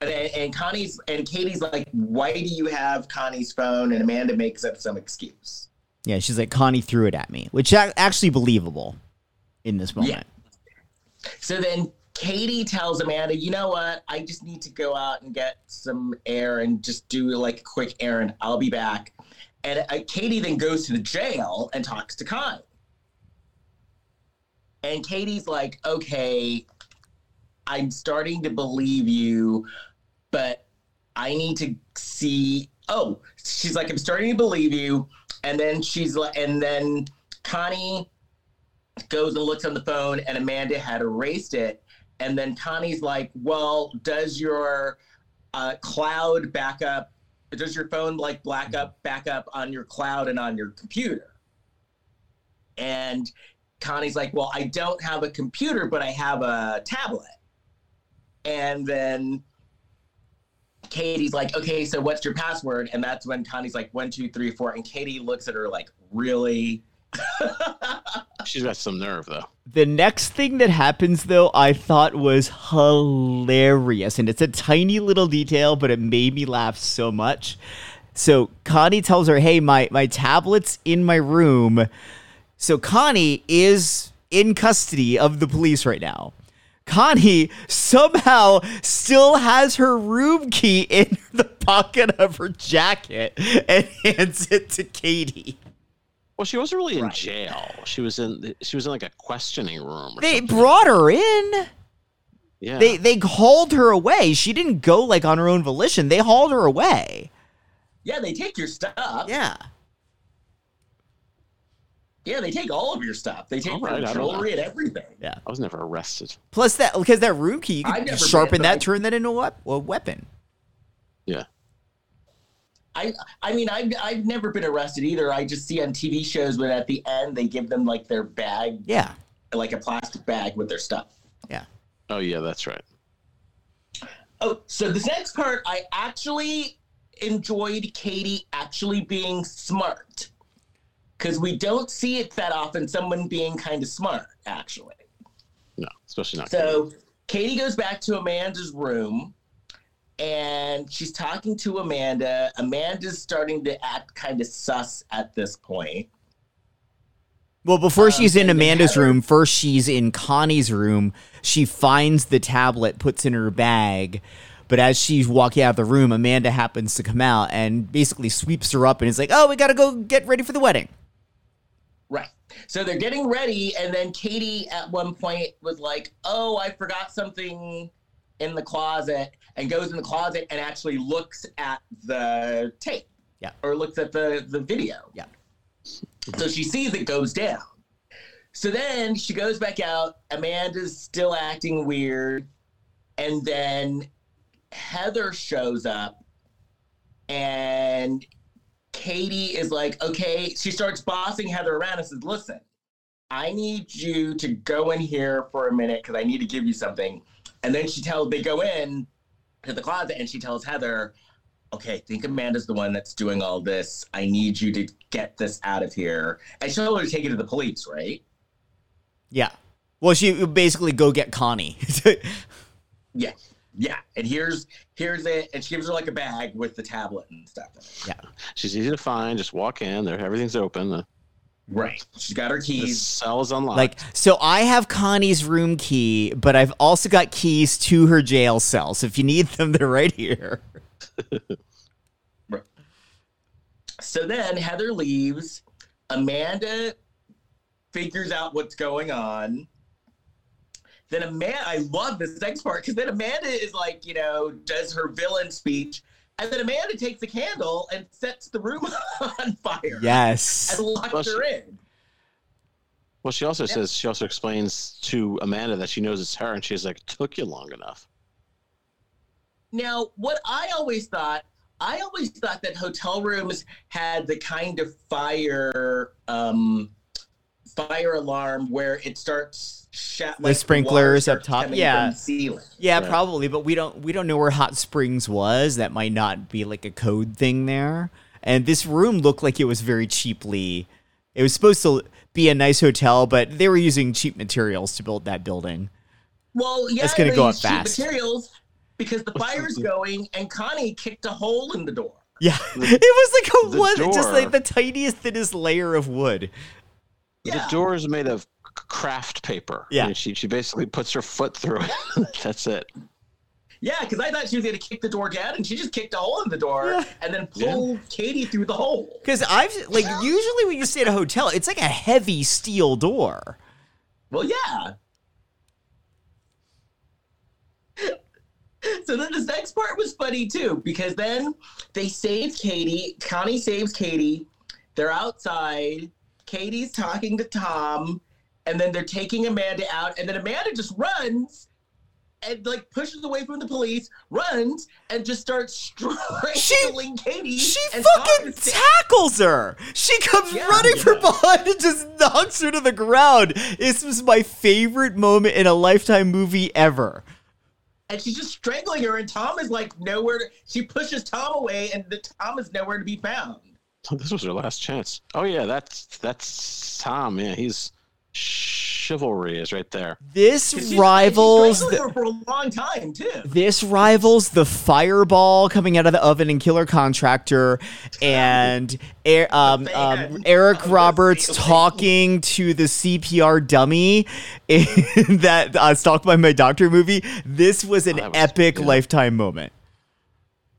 and, and Connie's and Katie's like, why do you have Connie's phone? And Amanda makes up some excuse. Yeah, she's like Connie threw it at me, which ac- actually believable in this moment. So then Katie tells Amanda, you know what? I just need to go out and get some air and just do like a quick errand. I'll be back. And uh, Katie then goes to the jail and talks to Connie. And Katie's like, okay, I'm starting to believe you, but I need to see. Oh, she's like, I'm starting to believe you. And then she's like, and then Connie goes and looks on the phone and Amanda had erased it. And then Connie's like, well, does your uh, cloud backup, does your phone like black up, backup on your cloud and on your computer? And Connie's like, well, I don't have a computer, but I have a tablet. And then Katie's like, okay, so what's your password? And that's when Connie's like, one, two, three, four. And Katie looks at her like, really? She's got some nerve though. The next thing that happens, though, I thought was hilarious. And it's a tiny little detail, but it made me laugh so much. So Connie tells her, Hey, my, my tablet's in my room. So Connie is in custody of the police right now. Connie somehow still has her room key in the pocket of her jacket and hands it to Katie. Well, she wasn't really in Right. jail. She was in. The, she was in like a questioning room. Or They something. brought her in. Yeah. They they hauled her away. She didn't go like on her own volition. They hauled her away. Yeah, they take your stuff. Yeah. Yeah, they take all of your stuff. They take All right, your don't jewelry and everything. Yeah. I was never arrested. Plus that because that room key, you I've could sharpen been, that, I- turn that into a, a weapon. Yeah. I I mean I've I've never been arrested either. I just see on TV shows when at the end they give them like their bag, Yeah. like a plastic bag with their stuff. Yeah. Oh yeah, that's right. Oh, so this next part I actually enjoyed Katie actually being smart because we don't see it that often. Someone being kind of smart, actually. No, especially not. So Katie goes back to Amanda's room and she's talking to Amanda. Amanda's starting to act kind of sus at this point. Well, before um, she's in Amanda's Heather- room, first she's in Connie's room. She finds the tablet, puts in her bag. But as she's walking out of the room, Amanda happens to come out and basically sweeps her up and is like, "Oh, we gotta go get ready for the wedding." Right. So they're getting ready, and then Katie at one point was like, "Oh, I forgot something in the closet," and goes in the closet and actually looks at the tape. Yeah. Or looks at the the video. Yeah. So she sees it goes down. So then she goes back out. Amanda's still acting weird, and then Heather shows up, and Katie is like, okay, she starts bossing Heather around and says, listen, I need you to go in here for a minute because I need to give you something. And then she tells, they go in to the closet and she tells Heather, okay, I think Amanda's the one that's doing all this. I need you to get this out of here. And she'll her to take it to the police, right? Yeah. Well, she would basically go get Connie. Yeah. Yeah. And here's here's it. And she gives her like a bag with the tablet and stuff. in it. She's easy to find. Just walk in. There, everything's open. The, Right. She's got her the keys. cell is unlocked. like, so I have Connie's room key, but I've also got keys to her jail cell. So if you need them, they're right here. So then Heather leaves. Amanda figures out what's going on. Then Amanda, I love this next part because then Amanda is like, you know, does her villain speech. And then Amanda takes a candle and sets the room on fire Yes. and locks Well, her she- in. well, she also says she also explains to Amanda that she knows it's her, and she's like, "Took you long enough." Now, what I always thought, I always thought that hotel rooms had the kind of fire um, fire alarm where it starts sha- The like sprinklers water up top, yeah. from the ceiling. Yeah, Right. probably, but we don't we don't know where Hot Springs was. That might not be like a code thing there. And this room looked like it was very cheaply. It was supposed to be a nice hotel, but they were using cheap materials to build that building. Well, yeah, That's gonna go use up cheap fast. Materials because the fire's going, and Connie kicked a hole in the door. Yeah, it was like a the wood, just like the tiniest, thinnest layer of wood. Yeah. The door is made of craft paper. Yeah. And she she basically puts her foot through it. That's it. Yeah, because I thought she was going to kick the door down, and she just kicked a hole in the door and then pulled Katie through the hole. Because I've like usually when you stay at a hotel, it's like a heavy steel door. Well, yeah. so then this next part was funny too, because then they save Katie. Connie saves Katie. They're outside. Katie's talking to Tom, and then they're taking Amanda out, and then Amanda just runs and like pushes away from the police, runs, and just starts strangling Katie. She fucking tackles her. She comes Yeah, running from behind and just knocks her to the ground. This was my favorite moment in a lifetime movie ever. and she's just strangling her, and Tom is like nowhere. To, she pushes Tom away, and the Tom is nowhere to be found. This was her last chance. Oh yeah, that's that's Tom. Yeah, he's chivalry is right there. This she's- rivals she's the, strangling for a long time too. this rivals the fireball coming out of the oven and Killer Contractor and um, um, Eric Roberts talking to the CPR dummy in that uh, Stalked by My Doctor movie. This was an Oh, was- epic yeah. lifetime moment.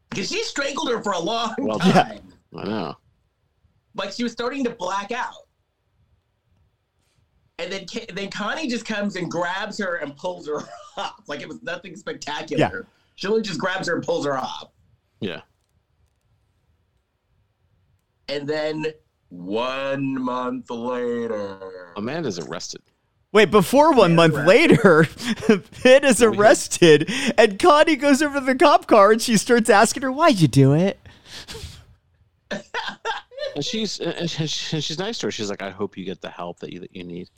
Because he strangled her for a long Well, time. I know. Like she was starting to black out. And then, then Connie just comes and grabs her and pulls her up. Like it was nothing spectacular. She only just grabs her and pulls her up. Yeah. And then one month later. Amanda's arrested. Wait, before one month later, Pitt is arrested, and Connie goes over to the cop car and she starts asking her, Why'd you do it? And she's and she- and she's nice to her. She's like, I hope you get the help that you that you need.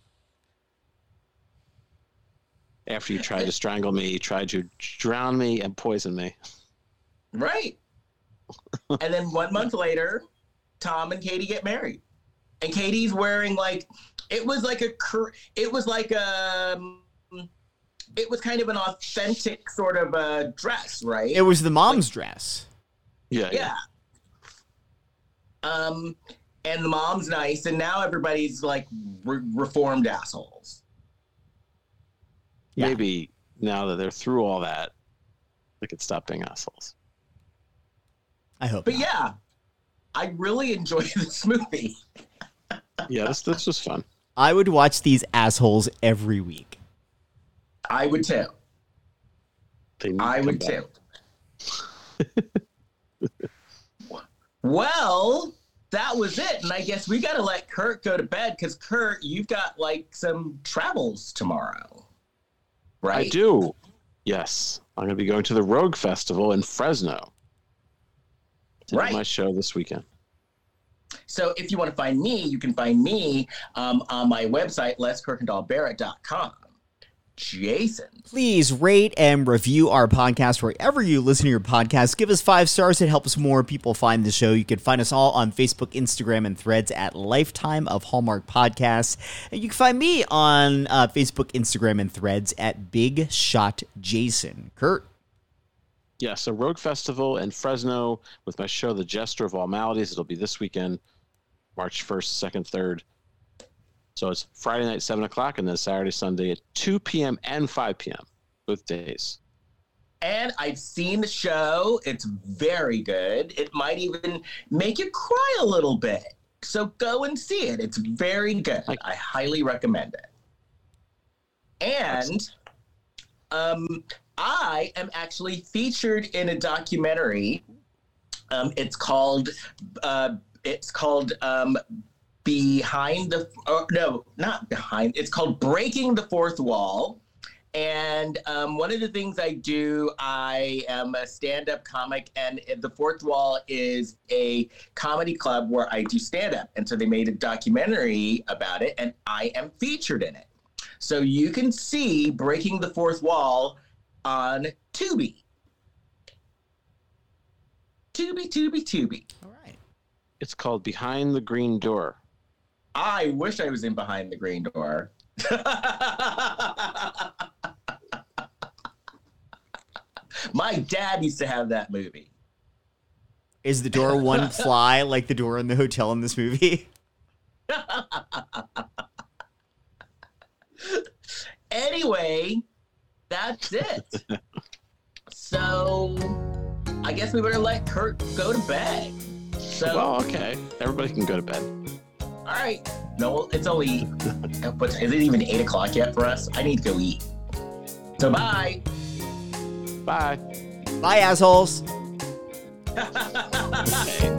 After you tried to strangle me, you tried to drown me and poison me. Right. and then one month later, Tom and Katie get married, and Katie's wearing like it was like a cur- it was like a it was kind of an authentic sort of a dress, right? It was the mom's dress. Yeah. yeah. Um, and the mom's nice, and now everybody's like re- reformed assholes. Yeah. Maybe now that they're through all that, they could stop being assholes. I hope. But not. yeah, I really enjoy this movie. Yeah, this this was fun. I would watch these assholes every week. I would too. They need to I would back. too. well, that was it, and I guess we got to let Kurt go to bed because Kurt, you've got like some travels tomorrow, right? I do. Yes, I'm going to be going to the Rogue Festival in Fresno. To Right. My show this weekend. So if you want to find me, you can find me um, on my website, leskirkendallbarrett.com. Jason. Please rate and review our podcast wherever you listen to your podcast. Give us five stars. It helps more people find the show. You can find us all on Facebook, Instagram, and threads at Lifetime of Hallmark Podcasts. And you can find me on uh, Facebook, Instagram, and threads at Big Shot Jason. Kurt. Yeah, so Rogue Festival in Fresno with my show, The Jester of All Maladies. It'll be this weekend, March 1st, 2nd, 3rd. So it's Friday night, 7 o'clock, and then Saturday, Sunday at 2 p.m. and 5 p.m. both days. And I've seen the show. It's very good. It might even make you cry a little bit. So go and see it. It's very good. I highly recommend it. And um, I am actually featured in a documentary. Um, it's called uh, it's called um, behind the oh, no not behind it's called breaking the fourth wall. And um, one of the things i do i am a stand-up comic and the fourth wall is a comedy club where i do stand-up. And so they made a documentary about it and i am featured in it. So you can see breaking the fourth wall on tubi. Tubi tubi tubi. All right. It's called Behind the Green Door. I wish I was in behind the green door. My dad used to have that movie. Is the door one fly like the door in the hotel in this movie? Anyway, that's it. so I guess we better let Kurt go to bed. So Well, okay. Everybody can go to bed. All right. No, it's only but is it even eight o'clock yet for us? I need to go eat. So bye. Bye. Bye, assholes. Bye.